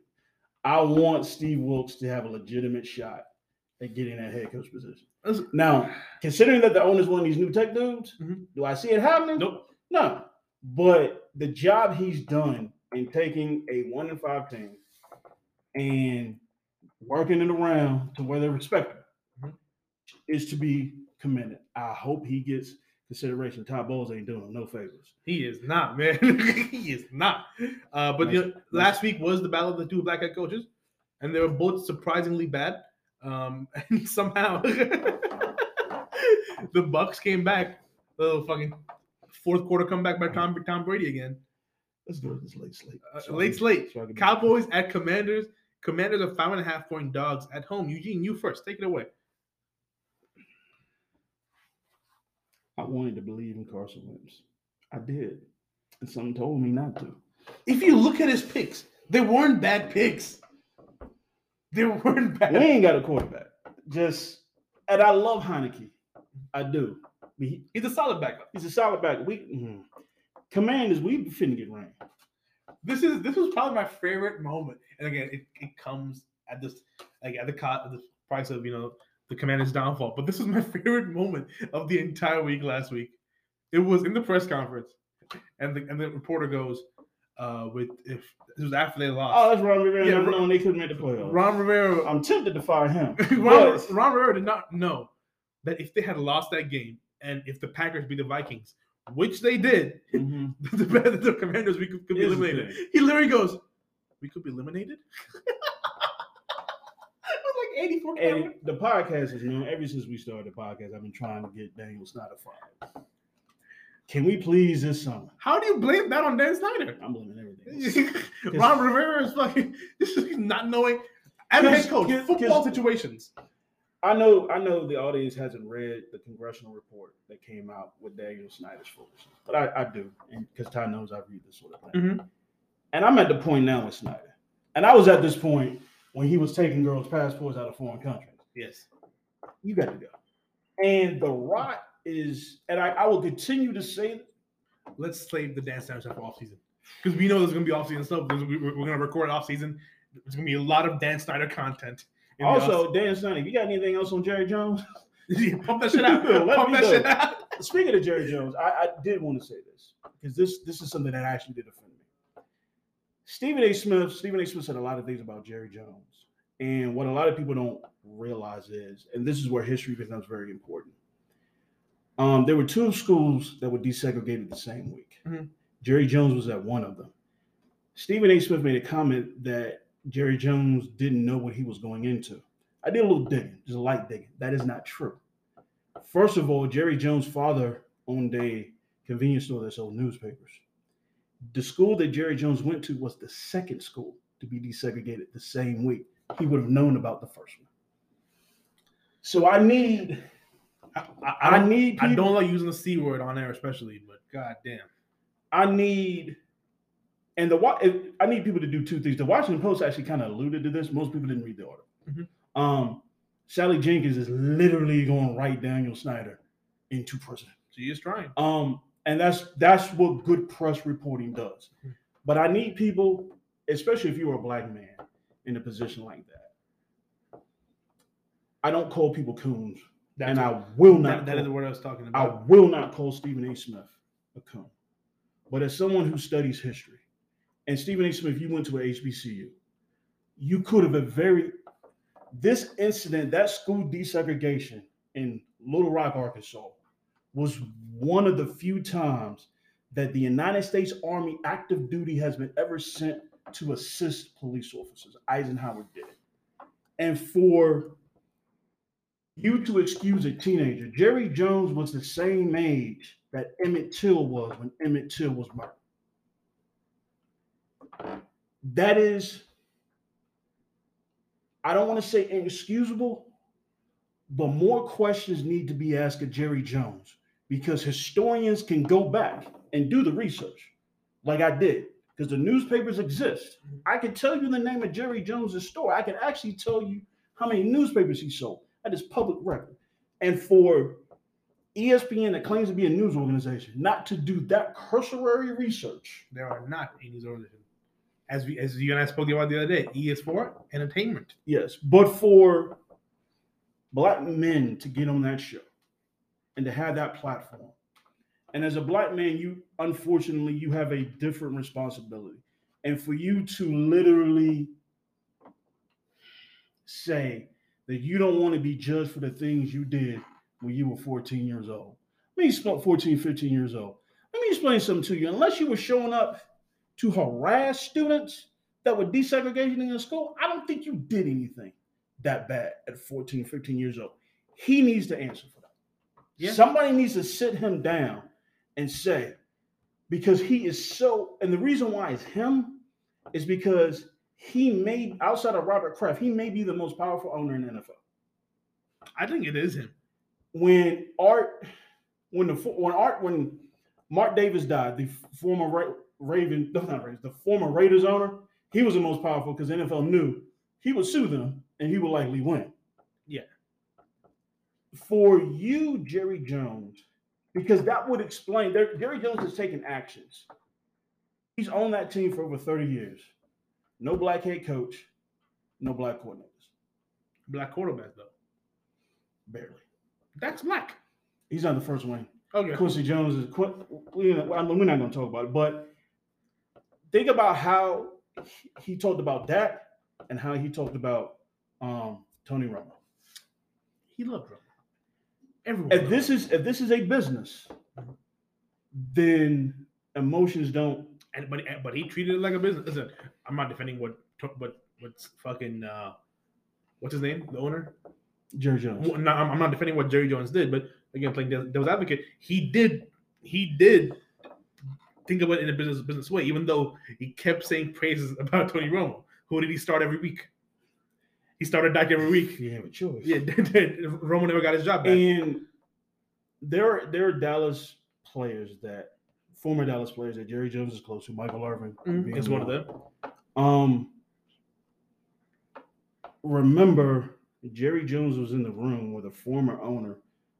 I want Steve Wilks to have a legitimate shot at getting that head coach position. That's- Now, considering that the owner's one of these new tech dudes, Mhm. do I see it happening? nope. No. But the job he's done in taking a one and five team and working it around to where they're respected Mhm. is to be commended. I hope he gets consideration. Todd Bowles ain't doing him no favors. He is not, man. he is not. Uh, but you know, last week was the battle of the two black head coaches, and they were both surprisingly bad. Um, and somehow the Bucs came back. Little fucking fourth quarter comeback by Tom Tom Brady again. Let's do it this late slate. Uh, So late slate. so Cowboys at Commanders. Commanders are five and a half point dogs at home. Eugene, you first. Take it away. I wanted to believe in Carson Wentz. I did. And something told me not to. If you look at his picks, they weren't bad picks. They weren't We ain't got a quarterback. Just and I love Heinicke. I do. He- He's a solid backup. he's a solid back. We mhm. commanders, we finna get rain. This is this was probably my favorite moment. And again, it, it comes at this like at the cost the price of you know the commander's downfall. But this was my favorite moment of the entire week last week. It was in the press conference, and the and the reporter goes, uh, with if this was after they lost. Oh, that's Ron Rivera. Yeah, Ron- they couldn't make the playoffs. Ron Rivera I'm tempted to fire him. Ron, Ron Rivera did not know that if they had lost that game and if the Packers beat the Vikings, which they did, Mhm. the, the Commanders we could, could be eliminated. He literally goes, "We could be eliminated." it was like eighty-four. And cameras. the podcast is known ever since we started the podcast. I've been trying to get Daniel Snyder fired. Can we please this summer? How do you blame that on Dan Snyder? I'm blaming everything. Ron Rivera is fucking this is not knowing as a head coach Cause- football cause- situations. I know, I know the audience hasn't read the congressional report that came out with Daniel Snyder's foolishness, but I, I do, and because Ty knows I read this sort of thing. Mhm. And I'm at the point now with Snyder, and I was at this point when he was taking girls' passports out of foreign countries. Yes. You got to go, and the rot is, and I, I will continue to say let's save the Dan Snyder stuff for off season because we know there's gonna be off season stuff. We're, gonna record off season. There's gonna be a lot of Dan Snyder content. Also, Dan Snyder, if you got anything else on Jerry Jones? Pump that shit out. Pump that shit out. Speaking of Jerry Jones, I, I did want to say this because this this is something that actually did offend me. Stephen A. Smith, Stephen A. Smith said a lot of things about Jerry Jones, and what a lot of people don't realize is, and this is where history becomes very important. Um, there were two schools that were desegregated the same week. Mhm. Jerry Jones was at one of them. Stephen A. Smith made a comment that Jerry Jones didn't know what he was going into. I did a little digging, just a light digging. That is not true. First of all, Jerry Jones' father owned a convenience store that sold newspapers. The school that Jerry Jones went to was the second school to be desegregated the same week. He would have known about the first one. So I need, I, I, I, don't, need, people, I don't like using the c word on air, especially. But god damn, I need, and the I need people to do two things. The Washington Post actually kind of alluded to this. Most people didn't read the article. Mhm. Um, Sally Jenkins is literally going to write Daniel Snyder into prison. she is trying. Um, and that's that's what good press reporting does. Hmm. But I need people, especially if you're a black man in a position like that. I don't call people coons, That's and what- I will not. that, that is what I was talking about. I will not call Stephen A. Smith a coon. But as someone who studies history, and Stephen A. Smith, you went to a HBCU, you could have a very this incident, that school desegregation in Little Rock, Arkansas, was one of the few times that the United States Army active duty has been ever sent to assist police officers. Eisenhower did it. And for you to excuse a teenager, Jerry Jones was the same age that Emmett Till was when Emmett Till was murdered. That is, I don't want to say inexcusable, but more questions need to be asked of Jerry Jones because historians can go back and do the research like I did because the newspapers exist. I can tell you the name of Jerry Jones's store. I can actually tell you how many newspapers he sold. That is public record. And for ESPN that claims to be a news organization not to do that cursory research, There are not any news organizations. As we, as you and I spoke about the other day, E is for entertainment. yes, but for black men to get on that show and to have that platform. And as a black man, you unfortunately you have a different responsibility. And for you to literally say that you don't want to be judged for the things you did when you were 14 years old. Let me explain 14, 15 years old. Let me explain something to you. Unless you were showing up to harass students that were desegregating in the school, I don't think you did anything that bad at 14, 15 years old. He needs to answer for that. Yeah. Somebody needs to sit him down and say, because he is so, and the reason why it's him is because he may, outside of Robert Kraft, he may be the most powerful owner in the NFL. I think it is him. When Art, when the when Art, when Mark Davis died, the former Ra- Raven, no, not Ravens, the former Raiders owner, he was the most powerful because NFL knew he would sue them and he would likely win. Yeah. For you, Jerry Jones, because that would explain. There, Jerry Jones has taken actions. He's on that team for over 30 years. No black head coach, no black coordinators. Black quarterback though. Barely. That's black. He's not the first one. Okay. Quincy Jones is. Qu- You know, we're not going to talk about it, but think about how he- talked about Dak and how he talked about um, Tony Romo. He loved Romo. Everyone. If this Romo. is if this is a business, then emotions don't. And but but he treated it like a business. Listen, I'm not defending what what what's fucking uh, what's his name, the owner. Jerry Jones. Well, no, I'm I'm not defending what Jerry Jones did, but again, playing devil's advocate, he did he did think of it in a business business way, even though he kept saying praises about Tony Romo. Who did he start every week? He started Dak every week. You have a choice. Yeah, Romo never got his job back. And there are there are Dallas players that former Dallas players that Jerry Jones is close to. Michael Irvin being Is one of them. Um, remember, Jerry Jones was in the room where the former owner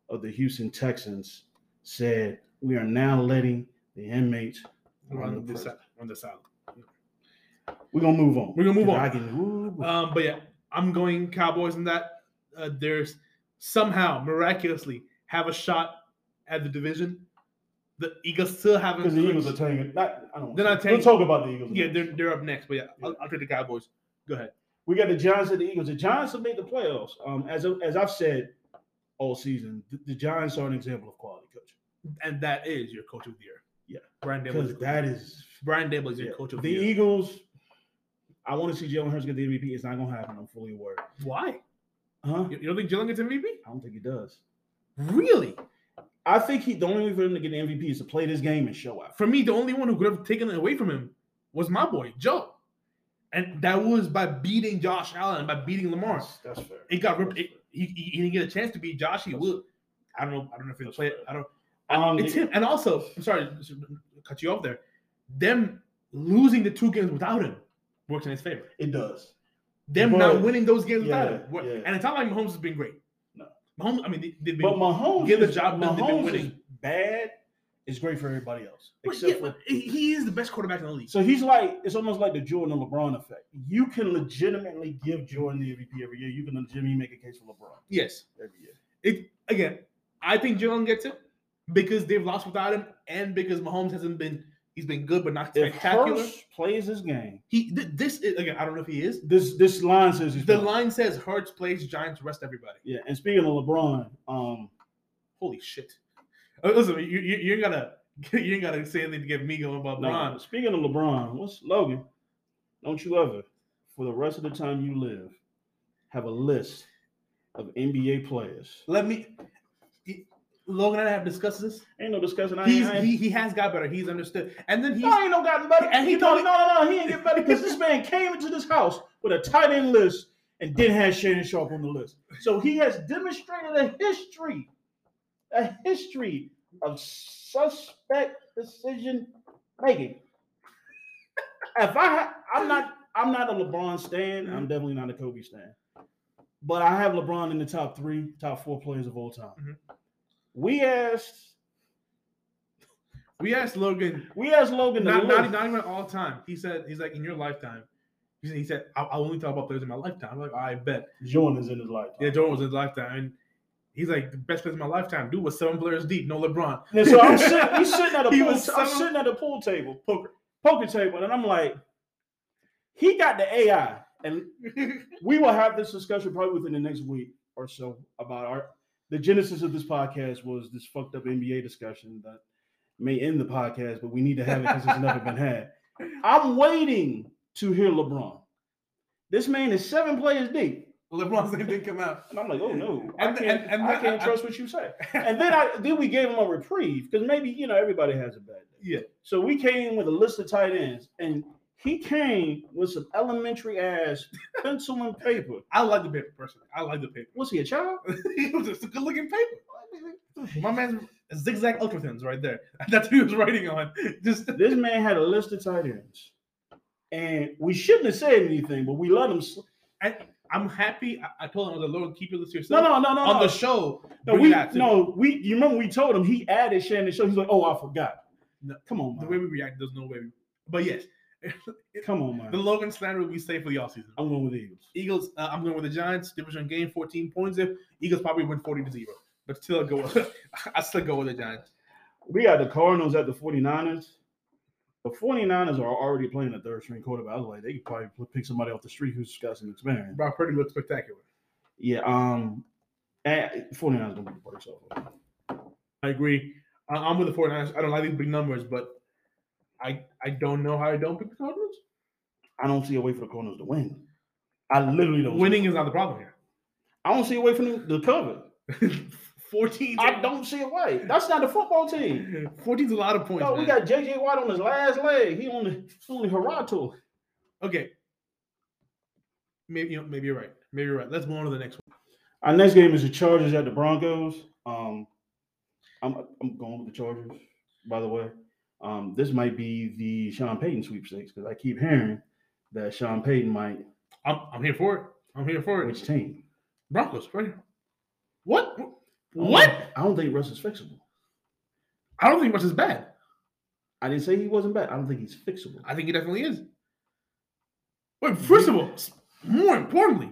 of the Houston Texans said, "We are now letting the inmates run On the the prison." side, on the side. We're gonna move on. We're gonna move on. I can, ooh, Um, but yeah, I'm going Cowboys in that. Uh, there's somehow miraculously have a shot at the division. The Eagles still haven't. because the Eagles are tanking. Not, I don't. They're not tanking. We'll talk about the Eagles. Yeah, they're they're up next. But yeah, I'll, I'll take the Cowboys. Go ahead. We got the Giants and the Eagles. The Giants have made the playoffs. Um, as as I've said all season, the, the Giants are an example of quality coaching And that is your coach of the year. Yeah. Brian Daboll. because Is that is Brian Daboll is your yeah. coach of the the, year. Eagles. I want to see Jalen Hurts get the MVP. It's not gonna happen. I'm fully aware. Why? Huh? You, you don't think Jalen gets an MVP? I don't think he does. Really? I think he the only way for him to get the MVP is to play this game and show out. For me, the only one who could have taken it away from him was my boy Joe, and that was by beating Josh Allen, by beating Lamar. That's, that's fair. It got ripped. It, he, he he didn't get a chance to beat Josh. He would. I don't know. I don't know if he'll play it. I don't. Um, It's him. And also, I'm sorry, to cut you off there. Them losing the two games without him works in his favor. it does. Them But- not winning those games without Yeah, him. yeah. And it's not like Mahomes has been great. Mahomes. I mean, they, they've been. But Mahomes, Get the job done, they've been Mahomes winning. is bad. It's great for everybody else, except yeah, for he is the best quarterback in the league. So he's like, it's almost like the Jordan and LeBron effect. You can legitimately give Jordan the MVP every year. You can legitimately make a case for LeBron Yes. every year. It again. I think Jalen gets it because they've lost without him, and because Mahomes hasn't been. He's been good, but not If spectacular. Hurts plays this game, He th- this is again. I don't know if he is. this this line says he's The playing. line says Hurts plays Giants rest everybody. Yeah, and speaking of LeBron, um, Holy shit! Uh, Listen, you you, you ain't gotta you ain't gotta say anything to get me going about no, Bron. speaking of LeBron, what's Logan? Don't you ever, for the rest of the time you live, have a list of NBA players. Let me. He- Logan and I have discussed this. Ain't no discussing. I He's ain't, I ain't, he, he has got better. He's understood, and then he no, ain't no gotten better. And he You know, told- no, no, no, he ain't get better because this man came into this house with a tight end list and didn't have Shannon Sharpe on the list. So he has demonstrated a history, a history of suspect decision making. If I, ha- I'm not, I'm not a LeBron stan. I'm definitely not a Kobe stan. But I have LeBron in the top three, top four players of all time. Mhm. We asked, we asked Logan we asked Logan. not, not, not even all time. He said he's like in your lifetime. He said, he said I'll, I'll only talk about players in my lifetime. I'm like I bet. Jordan is in his life. Yeah, Jordan was in his lifetime, and he's like the best players in my lifetime. Dude was seven players deep, no LeBron. And so I'm sitting, we sitting at a He pool, was I'm sitting at a pool table, poker, poker table, and I'm like, he got the AI, and we will have this discussion probably within the next week or so about our. The genesis of this podcast was this fucked up NBA discussion that may end the podcast, but we need to have it because it's never been had. I'm waiting to hear LeBron. This man is seven players deep. LeBron's name didn't come out. And I'm like, oh no, I And- can't, and- and I can't uh, trust what you say. And then I then we gave him a reprieve because maybe you know everybody has a bad day. Yeah. So we came with a list of tight ends, and he came with some elementary ass pencil and paper. I like the paper personally. I like the paper. Was he a child? it was just a good looking paper. My man's zigzag ultrathins right there. That's what he was writing on. Just This man had a list of tight ends, and we shouldn't have said anything, but we let him. Sl- I, I'm happy. I, I told him I was like, Lord, keep your list to no, no, no, no, on no. the show. no, we that to me. no, we. You remember we told him he added Shannon Show. He's like, oh, I forgot. No, Come on, the way we react, there's no way. We, but yes, Come on, man. the Logan slander will be safe for the offseason. I'm going with the Eagles. Eagles, uh, I'm going with the Giants. Division game, 14 points. If Eagles probably win 40 to zero, but still I go. With, I still go with the Giants. We got the Cardinals at the 49ers. The 49ers are already playing a third string quarterback. I was like, they could probably pick somebody off the street who's got some experience. Brock Purdy looks spectacular. Yeah, um, and 49ers gonna be the first off. I agree. I'm with the 49ers. I don't like these big numbers, but I I don't know how I don't pick the Cardinals. I don't see a way for the Cardinals to win. I literally don't. see- Winning is not the problem here. I don't see a way for them to cover. 14. I don't see a way. That's not a football team. 14's a lot of points. No, we got JJ Watt on his last leg. He only only Harato. Okay. Maybe you know, maybe you're right. Maybe you're right. Let's move on to the next one. Our next game is the Chargers at the Broncos. Um, I'm I'm going with the Chargers. By the way, um, this might be the Sean Payton sweepstakes because I keep hearing that Sean Payton might. I'm, I'm here for it. I'm here for it. Which team? Broncos, right here. What? I don't- What? I don't think Russ is fixable. I don't think Russ is bad. I didn't say he wasn't bad. I don't think he's fixable. I think he definitely is. Wait, first of all, more importantly,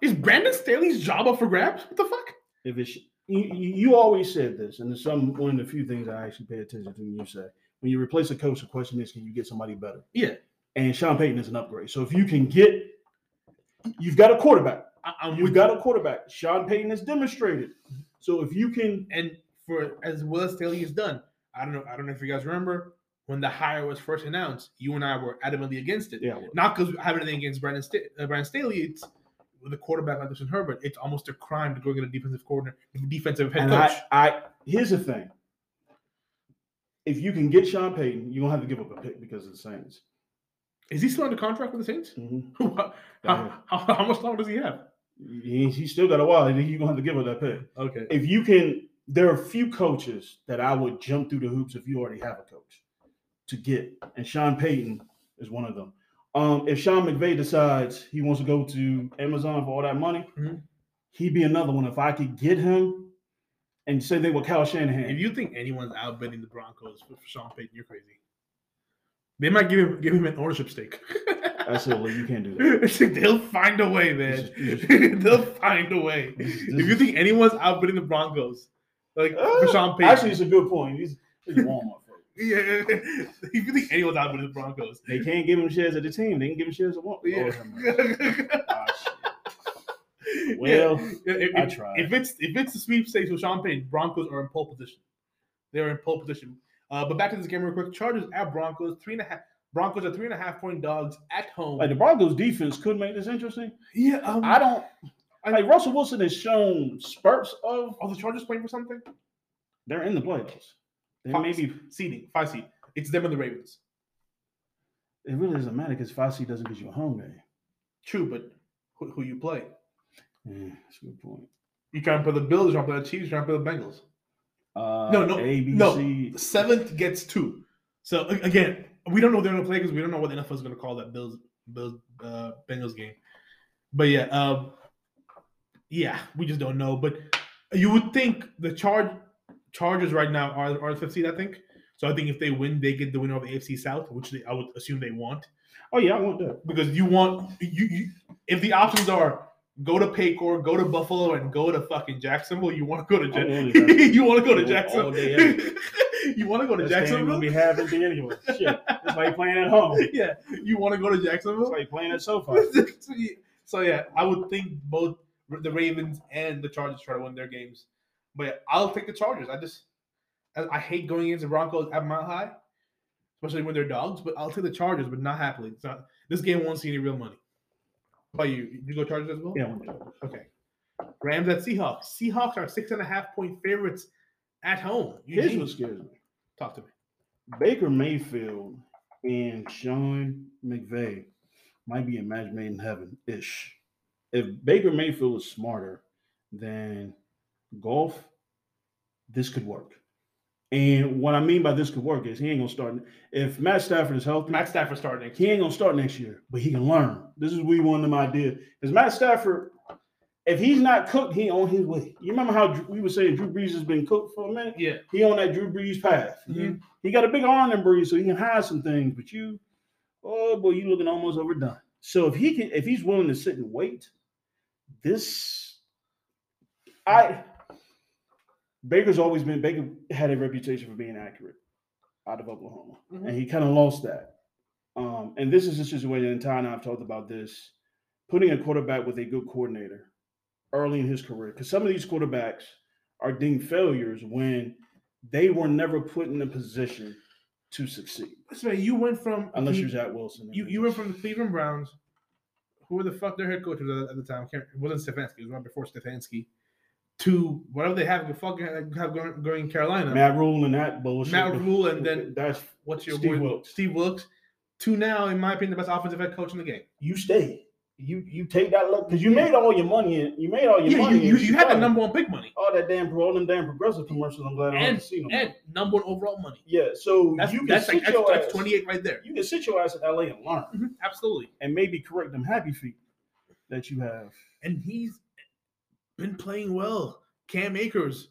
is Brandon Staley's job up for grabs? What the fuck? If it's you, you always said this, and it's some one of the few things I actually pay attention to. When you say when you replace a coach, the question is, can you get somebody better? Yeah, And Sean Payton is an upgrade. So if you can get, you've got a quarterback. I, I'm You've got a quarterback. Sean Payton has demonstrated. So if you can, and for as well as Staley has done, I don't know. I don't know if you guys remember when the hire was first announced. You and I were adamantly against it. yeah, Not because we have anything against Brandon, Sta- uh, Brandon Staley. It's with a quarterback like Justin Herbert, it's almost a crime to go get a defensive coordinator, defensive head And coach. I, I here's the thing. If you can get Sean Payton, you're gonna have to give up a pick because of the Saints. Is he still under contract with the Saints? Mhm. how, how, how much longer does he have? He, he still got a while. You're gonna have to give up that pick. Okay. If you can, there are a few coaches that I would jump through the hoops if you already have a coach to get, and Sean Payton is one of them. Um, if Sean McVay decides he wants to go to Amazon for all that money, Mhm. he'd be another one. If I could get him and say they were Kyle Shanahan, If you think anyone's outbidding the Broncos for, for Sean Payton, you're crazy. They might give him give him an ownership stake. Well, you can't do that. They'll find a way, man. Is- this They'll find a way. This If you think anyone's outbidding the Broncos, like for Uh, Sean Payton, Actually, it's a good point. He's, he's Walmart. yeah. if you think anyone's outbidding the Broncos, They can't give him shares of the team. They can give him shares of one. yeah. Ah, shit. Well, Yeah, if, I tried. If it's if it's the sweepstakes with Sean Payton, Broncos are in pole position. They're in pole position. Uh, but back to this game real quick. Chargers at Broncos, three and a half. Broncos are three and a half point dogs at home. like the Broncos defense could make this interesting. yeah, um, I don't. Like Russell Wilson has shown spurts of are the Chargers playing for something? they're in the playoffs. They Five- maybe seeding, five seed. It's them and the Ravens. it really doesn't matter because five seed doesn't get you a home game. True, but who, who you play? Yeah, that's a good point. You trying to play the Bills? You trying to play the Chiefs? You trying to play the Bengals? Uh, No, no, A, B, no. C. Seventh gets two. So again, we don't know they're going to play because we don't know what the NFL is going to call that Bills Bills uh, Bengals game. But yeah, um, yeah, we just don't know. But you would think the charge Chargers right now are are the fifth seed, I think. So I think if they win, they get the winner of the AFC South, which they, I would assume they want Oh yeah, I want that. because you want you, you if the options are go to Paycor, go to Buffalo, and go to fucking Jacksonville, you want to go to Ja- you want to go to Jacksonville. you want to go to That's Jacksonville be half empty anyway. Shit, why you playing at home. Yeah, you want to go to Jacksonville? why you playing at SoFi. so yeah, I would think both the Ravens and the Chargers try to win their games. But I'll take the Chargers. I just I, I hate going against the Broncos at Mile High, especially when they're dogs. But I'll take the Chargers, but not happily. It's not, this game won't see any real money. How about you? You go Chargers as well? Yeah. Okay. Rams at Seahawks. Seahawks are six and a half point favorites at home. Here's Eugene, what scares me. talk to me. Baker Mayfield and Sean McVay might be a match made in heaven ish. If Baker Mayfield is smarter than golf, this could work. And what I mean by this could work is he ain't gonna start. If Matt Stafford is healthy, Matt Stafford starting next. he ain't gonna start next year, but he can learn. This is we one of them ideas. Because Matt Stafford, if he's not cooked, he on his way. You remember how we were saying Drew Brees has been cooked for a minute? Yeah. He on that Drew Brees path. You- mm-hmm. he got a big arm in Brees, so he can hide some things. But you, oh boy, you looking almost overdone. So if he can, if he's willing to sit and wait, this, I, Baker's always been Baker had a reputation for being accurate out of Oklahoma, Mhm. and he kind of lost that. Um, and this is a situation, and Ty and I have talked about this, putting a quarterback with a good coordinator early in his career, because some of these quarterbacks are deemed failures when they were never put in a position to succeed, So you went from unless you, you're Zach Wilson. you, you went from the Cleveland Browns, who were the fuck their head coach was at, the time? It wasn't Stefanski. It was right before Stefanski. To whatever they have, you fucking have going, going in Carolina. Matt Rhule and that bullshit. Matt Rhule and then that's what's your Steve boy Wilks. Steve Wilks. To now, in my opinion, the best offensive head coach in the game. you stay. You you take that look because you made all your money in. You made all your Yeah, money. you, in you had the number one pick money all that damn all them damn progressive commercials. I'm glad I And- haven't seen them. and number one overall money. yeah, so That's you can that's sit like your ass, 28 right there. You can sit your ass in LA and learn, Mhm, Absolutely. and maybe correct them happy feet that you have. And he's been playing well. Cam Akers.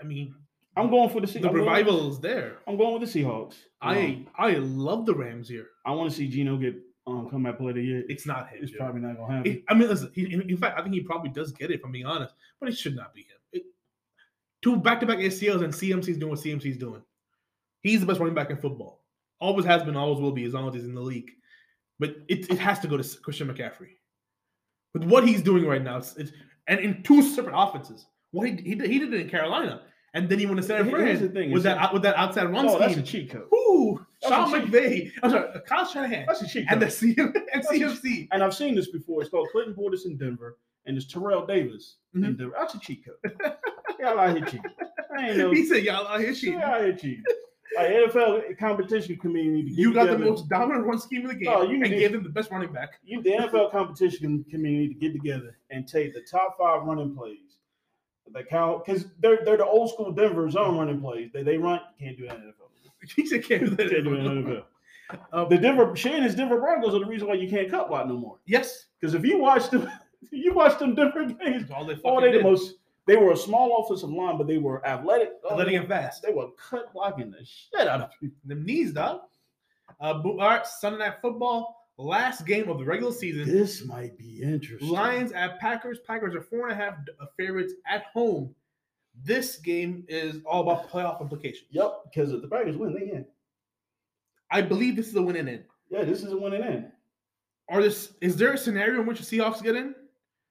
I mean, I'm going for the Se- the I'm going- revival is there. I'm going with the Seahawks. I Um, I love the Rams here. I want to see Geno get um come back play of the year. It's not him. It's Joe. probably not gonna happen. It- I mean, listen. He, in, in fact, I think he probably does get it. If I'm being honest, but it should not be him. It, two back-to-back ACLs and CMC's doing what CMC's doing. He's the best running back in football. Always has been, always will be, as long as he's in the league. But it, it has to go to Christian McCaffrey. With what he's doing right now, it's, it's and in two separate offenses. What he, he did, he did it in Carolina, and then he went to San Here's Fran thing, with that with that outside run Oh, that's a cheat code. Ooh, That's Sean McVay. I'm sorry, Kyle Shanahan That's a cheat code. and the CM, and CFC. and I've seen this before. It's called Clinton Portis in Denver, and it's Terrell Davis in Mhm. Denver. That's a cheat code. Y'all out here cheating. I ain't no. He said, "Y'all out here cheating. Y'all out here cheating. Like NFL competition committee need to get You got the most dominant run scheme in the game, Oh, you and need- gave them the best running back." You, the NFL competition need to get together and take the top five running plays. That count because they're they're the old school Denver zone running plays. They they run can't do that in the NFL. He said, "Can't do that." Can't do it in the NFL. Uh, The Denver Shanahan's Denver Broncos are the reason why you can't cut block no more. yes, Because if you watch them, you watch them different games. all they Oh, they the most. They were a small offensive line, but they were athletic. Oh, Athletic they, and fast. they were cut blocking the shit out of people. Them knees, dog. Uh, all right, Sunday Night Football, last game of the regular season. This might be interesting. Lions at Packers. Packers are four and a half uh, favorites at home. This game is all about playoff implications. Yep, because if the Packers win, they in. I believe this is a win and in. Yeah, this is a winning in. Are this is there a scenario in which the Seahawks get in?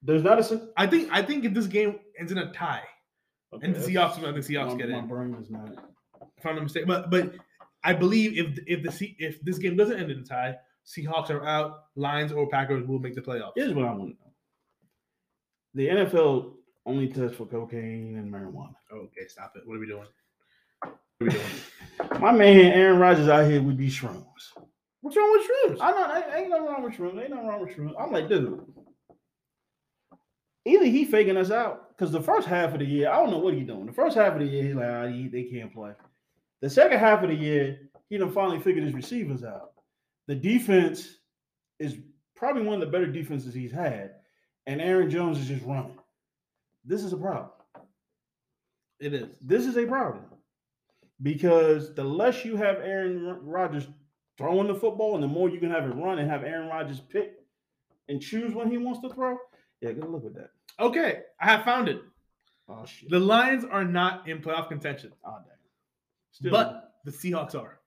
There's not a. I think I think if this game ends in a tie, Okay, and the Seahawks, I think the Seahawks my, get my in. brain is not. If I'm not mistaken, but but I believe if if the if this game doesn't end in a tie, Seahawks are out. Lions or Packers will make the playoffs. Here's what I want to know. The NFL only tests for cocaine and marijuana. Okay, stop it. What are we doing? What are we doing? My man Aaron Rodgers out here would be shrooms. What's wrong with shrooms? I know ain't nothing wrong with shrooms. Ain't nothing wrong with shrooms. I'm like, dude. Either he faking us out because the first half of the year, I don't know what he doing. The first half of the year, he's like, ah, he- they can't play. The second half of the year, he done finally figured his receivers out. The defense is probably one of the better defenses he's had, and Aaron Jones is just running. This is a problem. It is. This is a problem because the less you have Aaron Rodgers throwing the football, and the more you can have it run and have Aaron Rodgers pick and choose when he wants to throw. Yeah, good look at that. Okay, I have found it. Oh shit. The Lions are not in playoff contention, oh damn. Still, but the Seahawks are.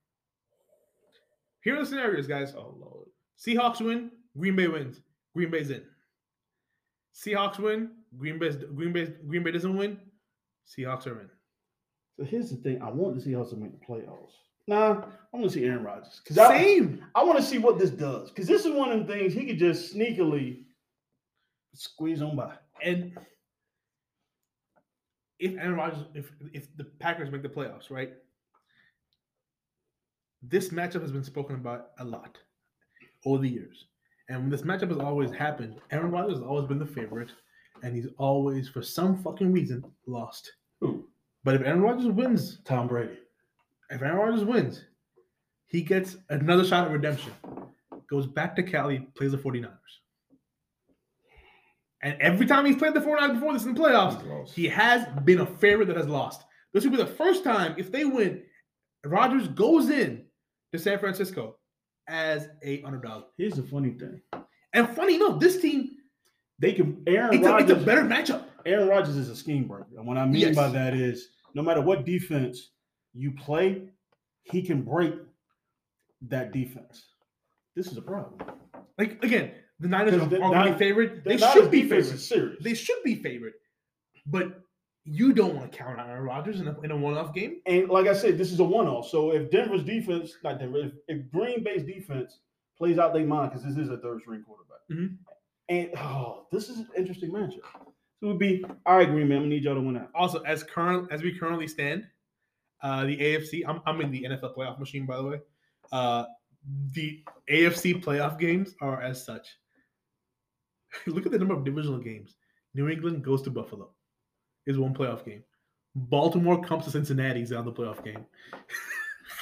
Here are the scenarios, guys. oh lord. Seahawks win, Green Bay wins. Green Bay's in. Seahawks win, Green Bay Green Bay Green Bay doesn't win. Seahawks are in. So here's the thing: I want to see how to make the playoffs. Nah, I want to see Aaron Rodgers because I, Same. I want to see what this does because this is one of the things he could just sneakily squeeze on by. And if Aaron Rodgers, if if the Packers make the playoffs, right? This matchup has been spoken about a lot over the years. And when this matchup has always happened, Aaron Rodgers has always been the favorite, and he's always, for some fucking reason, lost. Who? But if Aaron Rodgers wins, Tom Brady. if Aaron Rodgers wins, he gets another shot at redemption. Goes back to Cali, plays the 49ers. And every time he's played the 49ers before this in the playoffs, he has been a favorite that has lost. This will be the first time if they win, Rodgers goes in to San Francisco as a underdog. Here's the funny thing: And funny enough, this team they can Aaron it's a, it's a better matchup. Aaron Rodgers is a scheme breaker. And what I mean Yes. by that is no matter what defense you play, he can break that defense. This is a problem. Like again, the Niners are, Because the- are not- favored. They should be favored. They should be favored. But you don't want to count on Aaron Rodgers in a, in a one-off game. and like I said, this is a one-off. So if Denver's defense, not Denver, if, if Green Bay's defense plays out their mind, because this is a third-string quarterback, Mhm. and oh, this is an interesting matchup. So it would be all right, Green Bay. I'm gonna need y'all to win out. Also, as current as we currently stand, uh, the AFC. I'm, I'm in the NFL playoff machine, by the way. Uh, the AFC playoff games are as such. Look at the number of divisional games. New England goes to Buffalo, is one playoff game. Baltimore comes to Cincinnati, is on the playoff game.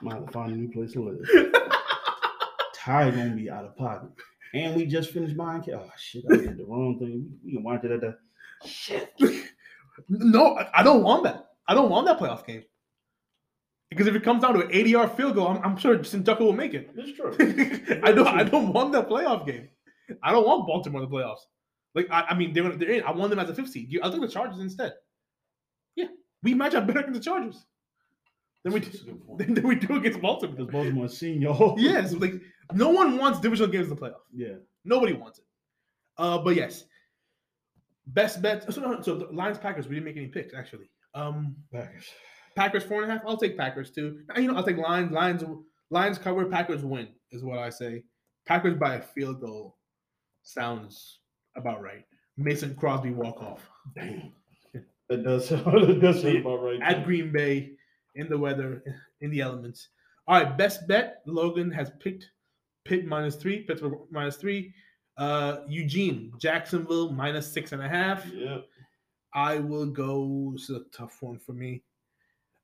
I'm gonna have to find a new place to live. Ty gonna be out of pocket. And we just finished buying. Oh shit! I did the wrong thing. We can watch it at the shit. no, I- don't want that. I don't want that playoff game. Because if it comes down to an 80 yard field goal, I'm, I'm sure Tucker will make it. It's true. I don't. I don't want that playoff game. I don't want Baltimore in the playoffs. Like I, I mean, they're gonna, they're in. I want them as a fifth seed. I'll take the Chargers instead. Yeah, we match up better against the Chargers than we That's a good than, than we do against Baltimore. Because Baltimore seen y'all. Yes, like no one wants divisional games in the playoff. Yeah. Nobody wants it. Uh, but yes, Best bet. So, no, so the Lions Packers. We didn't make any picks actually. Um, Packers. Packers four and a half. I'll take Packers too. You know, I'll take Lions. Lions. Lions cover. Packers win is what I say. Packers by a field goal sounds about right. Mason Crosby walk off Damn. That does sound, that does sound about right. at. Green Bay in the weather in the elements. All right, best bet. Logan has picked Pitt minus three, Pittsburgh minus three. Uh, Eugene, Jacksonville minus six and a half. Yeah. I will go. This is a tough one for me.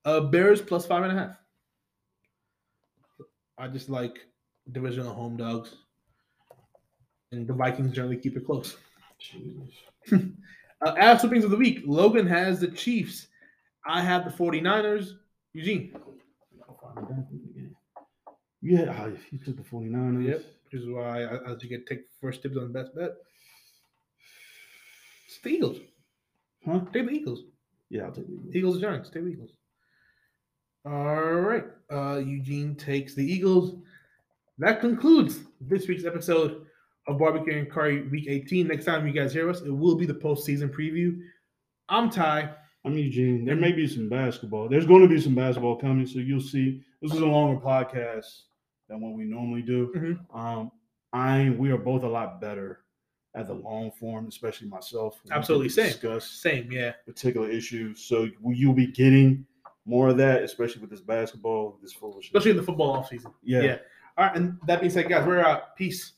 Uh, Bears plus five and a half. I just like divisional home dogs, and the Vikings generally keep it close. Jesus. Uh, ass whippings of the week. Logan has the Chiefs. I have the 49ers. Eugene, Yeah, oh, you took the 49ers. Yep. which is why I, I you get take first tips on best bet. It's the Eagles. Huh? Take the Eagles. Yeah, I'll take the Eagles. Eagles Giants. Take the Eagles. All right. Uh, Eugene takes the Eagles. That concludes this week's episode of Barbecue and Curry Week 18. Next time you guys hear us, it will be the postseason preview. I'm Ty. I'm Eugene. There may be some basketball. There's going to be some basketball coming, so you'll see. This is a longer podcast than what we normally do. Mhm. Um, I we are both a lot better at the long form, especially myself. Absolutely, same. Discuss Same, yeah. particular issues, so you'll be getting more of that, especially with this basketball, this foolishness. Especially in the football offseason. yeah. yeah. All right. And that being said, guys, we're out. Peace.